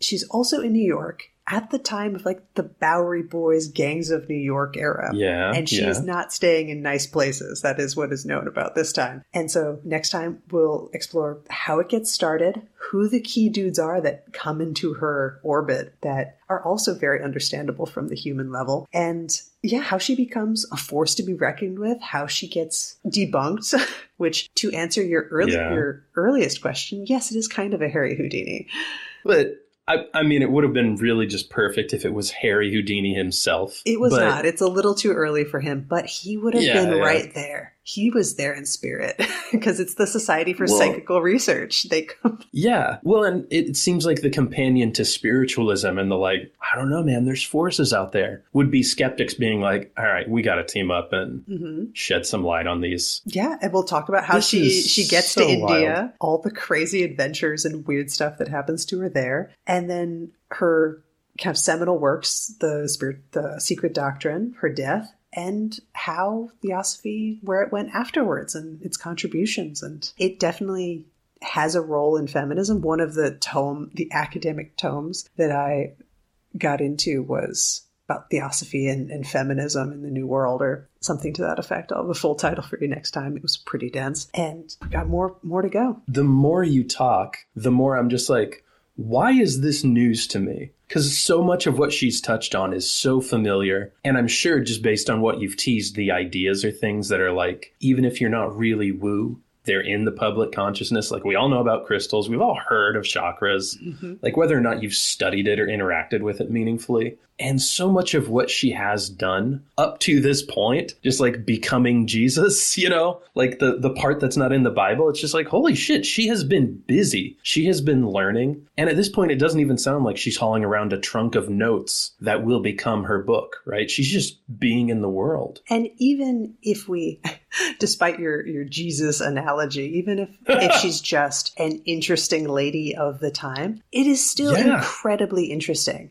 she's also in New York at the time of like the Bowery Boys gangs of New York era. Yeah. And she's yeah. not staying in nice places. That is what is known about this time. And so next time we'll explore how it gets started, who the key dudes are that come into her orbit that are also very understandable from the human level. And yeah, how she becomes a force to be reckoned with, how she gets debunked, *laughs* which to answer your early, Yeah. your earliest question, yes, it is kind of a Harry Houdini. But I, I mean, it would have been really just perfect if it was Harry Houdini himself. It was But- not. It's a little too early for him, but he would have Yeah, been yeah. right there. He was there in spirit *laughs* because it's the Society for Well- Psychical Research. They come. *laughs* Yeah. Well, and it seems like the companion to spiritualism and the like, I don't know, man, there's forces out there. Would be skeptics being like, all right, we got to team up and Mhm. shed some light on these. Yeah, and we'll talk about how This she she gets so to India, all the crazy adventures and weird stuff that happens to her there, and then her kind of seminal works, the spirit, the Secret Doctrine, her death, and how Theosophy, where it went afterwards, and its contributions, and it definitely has a role in feminism. One of the tome, the academic tomes that I got into was about theosophy and, and feminism in the New World, or something to that effect. I'll have a full title for you next time. It was pretty dense, and we got more more to go. The more you talk, the more I'm just like, why is this news to me? Because so much of what she's touched on is so familiar. And I'm sure just based on what you've teased, the ideas are things that are like, even if you're not really woo, they're in the public consciousness. Like we all know about crystals, we've all heard of chakras, mm-hmm. like whether or not you've studied it or interacted with it meaningfully. And so much of what she has done up to this point, just like becoming Jesus, *laughs* you know, like the, the part that's not in the Bible, it's just like, holy shit, she has been busy. She has been learning. And at this point, it doesn't even sound like she's hauling around a trunk of notes that will become her book, right? She's just being in the world. And even if we, *laughs* *laughs* despite your your Jesus analogy, even if if she's *laughs* just an interesting lady of the time, it is still Yeah. incredibly interesting,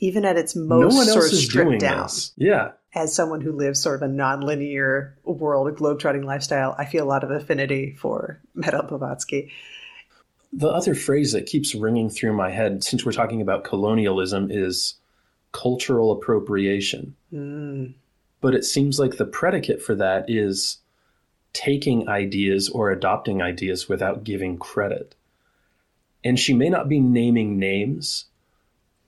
even at its no most one sort else of is stripped down. this. Yeah. as someone who lives sort of a non-linear world, a globetrotting lifestyle, I feel a lot of affinity for Madame Blavatsky. The other phrase that keeps ringing through my head since we're talking about colonialism is cultural appropriation. Mm. But it seems like the predicate for that is taking ideas or adopting ideas without giving credit. And she may not be naming names,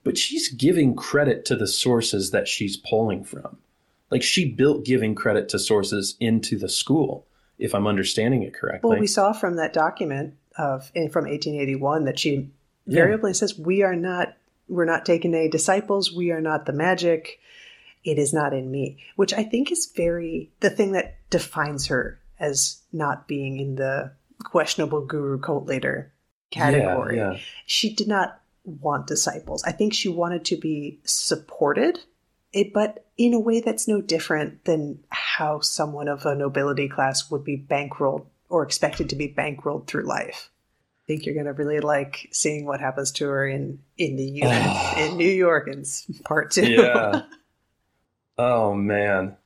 but she's giving credit to the sources that she's pulling from. Like she built giving credit to sources into the school, if I'm understanding it correctly. Well, we saw from that document of from 1881 that she variably Yeah. says, "We are not, we're not taking any disciples. We are not the magic. It is not in me." Which I think is very the thing that defines her as not being in the questionable guru cult leader category. Yeah, yeah. she did not want disciples. I think she wanted to be supported, eh, but in a way that's no different than how someone of a nobility class would be bankrolled or expected to be bankrolled through life. I think you're going to really like seeing what happens to her in in the United, *sighs* in New York in part two. yeah. *laughs* Oh man.